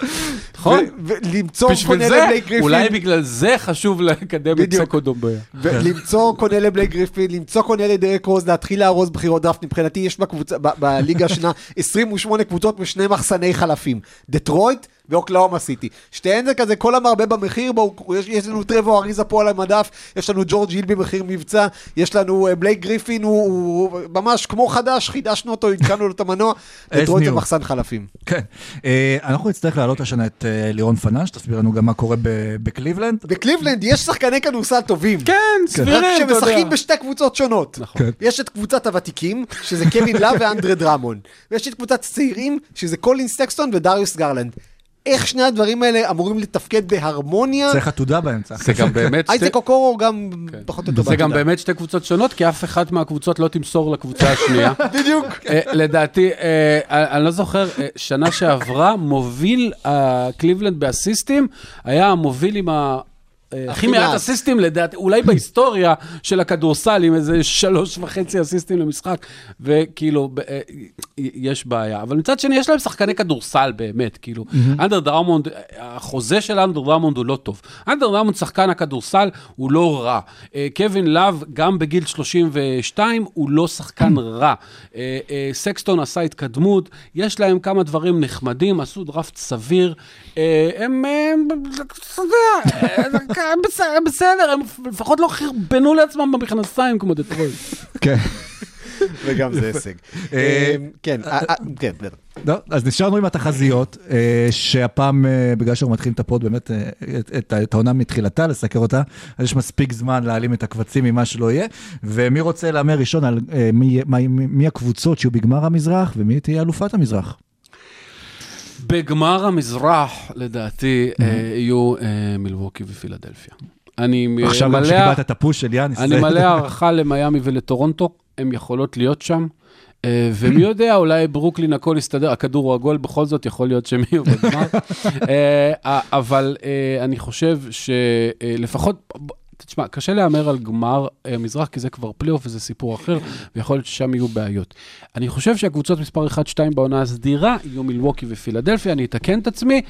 נכון. ולמצוא קונה זה, לבלייק גריפין. אולי בגלל זה חשוב לקדם את. סקו דומבויה. ולמצוא קונה לבלייק גריפין, למצוא קונה לדרק רוז, להתחיל לארוז בחירות דראפט. מבחינתי יש בקבוצה, בליגה השנה 28 קבוצות ושני מחסני חלפים. דטרויט ואוקלהומה סיטי. שתיהן זה כזה כל המרבה במחיר, בואו, יש, יש לנו טרבור אריזה פה על המדף, יש לנו ג'ורג' היל במחיר מבצע, יש לנו אה, בלייק גריפין, הוא, הוא ממש כמו חדש, חידשנו אותו, עדכנו לו את המנוע. דטרויט זה. מחסן חלפים. כן. אה, אנחנו נצטרך להעלות השנה את אה, לירון פנן, שתסביר לנו גם מה קורה בקליבלנד. בקליבלנד יש שחקני כדורסל טובים. כן, רק סבירים, אתה יודע. שמשחקים בשתי קבוצות שונות. נכון. כן. יש את קבוצת הוותיקים, שזה קווין לאב ואנדרה דרמונד. ויש את קבוצת הצעירים, שזה קולין סקסטון ודריוס גרלנד. איך שני הדברים האלה אמורים לתפקד בהרמוניה? צריך עתודה באמצע. זה גם באמת... אייזק אוקורו גם פחות או יותר. זה גם. באמת שתי קבוצות שונות, כי אף אחת מהקבוצות לא תמסור לקבוצה השנייה. בדיוק. אה, לדעתי, אה, אני לא זוכר, אה, שנה שעברה, מוביל הקליבלנד באסיסטים, היה המוביל עם ה... אה, הכי מעט. אסיסטים לדעתי, אולי בהיסטוריה של הכדורסל, עם איזה שלוש וחצי אסיסטים למשחק, וכאילו, אה, יש בעיה. אבל מצד שני, יש להם שחקני כדורסל באמת, כאילו, אנדר דרמונד, החוזה של אנדר דרמונד הוא לא טוב. אנדר דרמונד, שחקן הכדורסל, הוא לא רע. אה, קווין לאב, גם בגיל 32, הוא לא שחקן רע. סקסטון עשה התקדמות, יש להם כמה דברים נחמדים, עשו דראפט סביר. הם, אתה יודע, בסדר, הם בסדר, הם לפחות לא חרבנו לעצמם במכנסיים כמו דטרויט. כן. וגם זה הישג. אה, אה, כן, אה, כן, בטח. לא, אז נשארנו עם התחזיות, שהפעם, בגלל שאנחנו מתחילים את ה pod, באמת, את- העונה מתחילתה, לסקר אותה, אז יש מספיק זמן להעלים את הקבצים ממה שלא יהיה. ומי רוצה להמר ראשון על מי- מי מי הקבוצות שיהיו בגמר המזרח, ומי תהיה אלופת המזרח? בגמר המזרח, לדעתי, אה, יהיו אה, מילווקי ופילדלפיה. אני עכשיו גם מלא- שקיבלת את ה push של יאניס. אני מלא הערכה למיאמי ולטורונטו, הן יכולות להיות שם. אה, ומי יודע, אולי ברוקלין הכל יסתדר, הכדור הוא עגול, בכל זאת יכול להיות שהם יהיו בגמר. אבל אני חושב שלפחות, תשמע, קשה להמר על גמר אה, מזרח, כי זה כבר פלייאוף וזה סיפור אחר, ויכול להיות ששם יהיו בעיות. אני חושב שהקבוצות מספר 1-2 בעונה הסדירה יהיו מילווקי ופילדלפיה, אני אתקן את עצמי.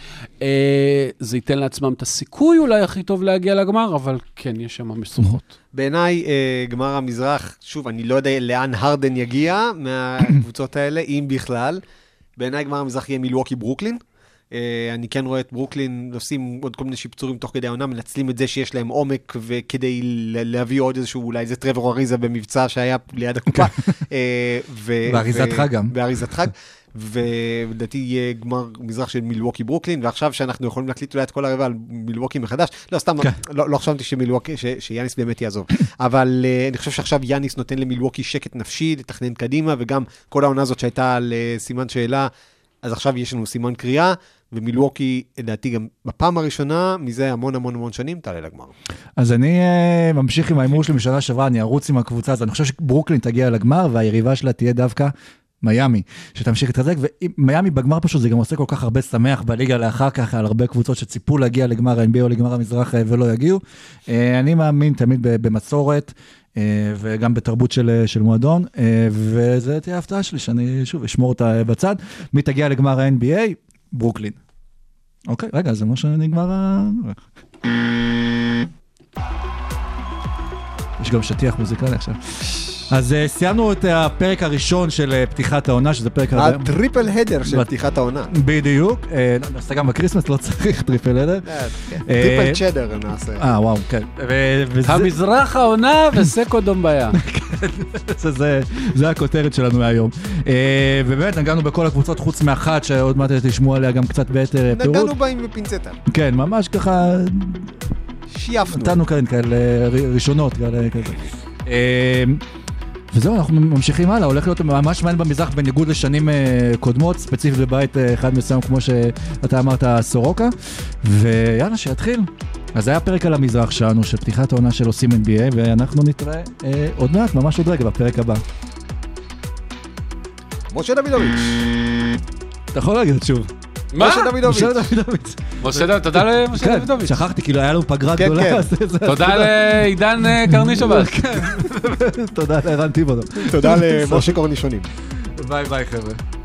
אה, זה ייתן לעצמם את הסיכוי אולי הכי טוב להגיע לגמר, אבל כן, יש שם משוכות. בעיניי, אה, גמר המזרח, שוב, אני לא יודע לאן הרדן יגיע מהקבוצות האלה, אם בכלל. בעיניי גמר המזרח יהיה מילווקי ברוקלין. אה, אני כן רואה את ברוקלין עושים עוד כל מיני שיפצורים תוך כדי העונה, מנצלים את זה שיש להם עומק, וכדי להביא עוד איזשהו, אולי איזה טרוור אריזה במבצע שהיה ליד הקופה. אה, באריזת חג גם. באריזת חג. ולדעתי יהיה גמר מזרח של מילווקי ברוקלין, ועכשיו שאנחנו יכולים להקליט אולי את כל הרבע על מילווקי מחדש, לא סתם, כן. לא, לא חשבתי שמילווקי, ש, שיאניס באמת יעזוב, אבל uh, אני חושב שעכשיו יאניס נותן למילווקי שקט נפשי, לתכנן קדימה, וגם כל העונה הזאת שהייתה על uh, סימן שאלה, אז עכשיו יש לנו סימן קריאה, ומילווקי, לדעתי גם בפעם הראשונה, מזה המון המון המון שנים, תעלה לגמר. אז אני אה, ממשיך עם ההימור שלי משנה שעברה, אני ארוץ עם הקבוצה הזאת. אני חושב שברוקלין תגיע לגמר, והיריבה שלה תהיה דווקא מיאמי, שתמשיך להתחזק, ומיאמי בגמר פשוט זה גם עושה כל כך הרבה שמח בליגה לאחר כך, על הרבה קבוצות שציפו להגיע לגמר ה-NBA או לגמר המזרח אה, ולא יגיעו. אה, אני מאמין תמיד במסורת. וגם בתרבות של, של מועדון, וזה תהיה ההפתעה שלי, שאני שוב אשמור אותה בצד. מי תגיע לגמר ה-NBA? ברוקלין. אוקיי, רגע, זה אומר שנגמר ה... יש גם שטיח מוזיקלי עכשיו. אז אה, סיימנו את הפרק הראשון של אה, פתיחת העונה, שזה פרק... הרבה- ה triple header של פתיחת העונה. בדיוק, אה, נעשה גם בקריסמס, לא צריך triple header. triple cheddar נעשה. אה, וואו, כן. ו- וזה המזרח העונה וסקו דומבויה. זה- זה- זה הכותרת שלנו מהיום. אה, ובאמת, נגענו בכל הקבוצות חוץ מאחת, שעוד מעט תשמעו עליה גם קצת ביתר אה, פירוט. נגענו בהם בפינצטה. כן, ממש ככה שייפנו. נתנו כאלה, ראשונות, כאלה כזה. אה, וזהו, אנחנו ממשיכים הלאה, הולך להיות ממש מעניין במזרח בניגוד לשנים אה, קודמות, ספציפית בבית אה, אחד מסוים כמו שאתה אמרת, סורוקה, ויאללה, שיתחיל. אז זה היה פרק על המזרח שלנו, של פתיחת העונה של עושים NBA, ואנחנו נתראה אה, עוד מעט, ממש עוד רגע, בפרק הבא. משה דוידוביץ'. אתה יכול להגיד שוב. מה? משה דוידוביץ'. משה דוידוביץ'. משה דוד, תודה למשה כן, דודוביץ'. שכחתי, כאילו היה לנו פגרה כן, גדולה. כן. תודה לעידן אה, קרנישובס. תודה לערן טיבודו. תודה למשה קורנישונים. ביי ביי חבר'ה.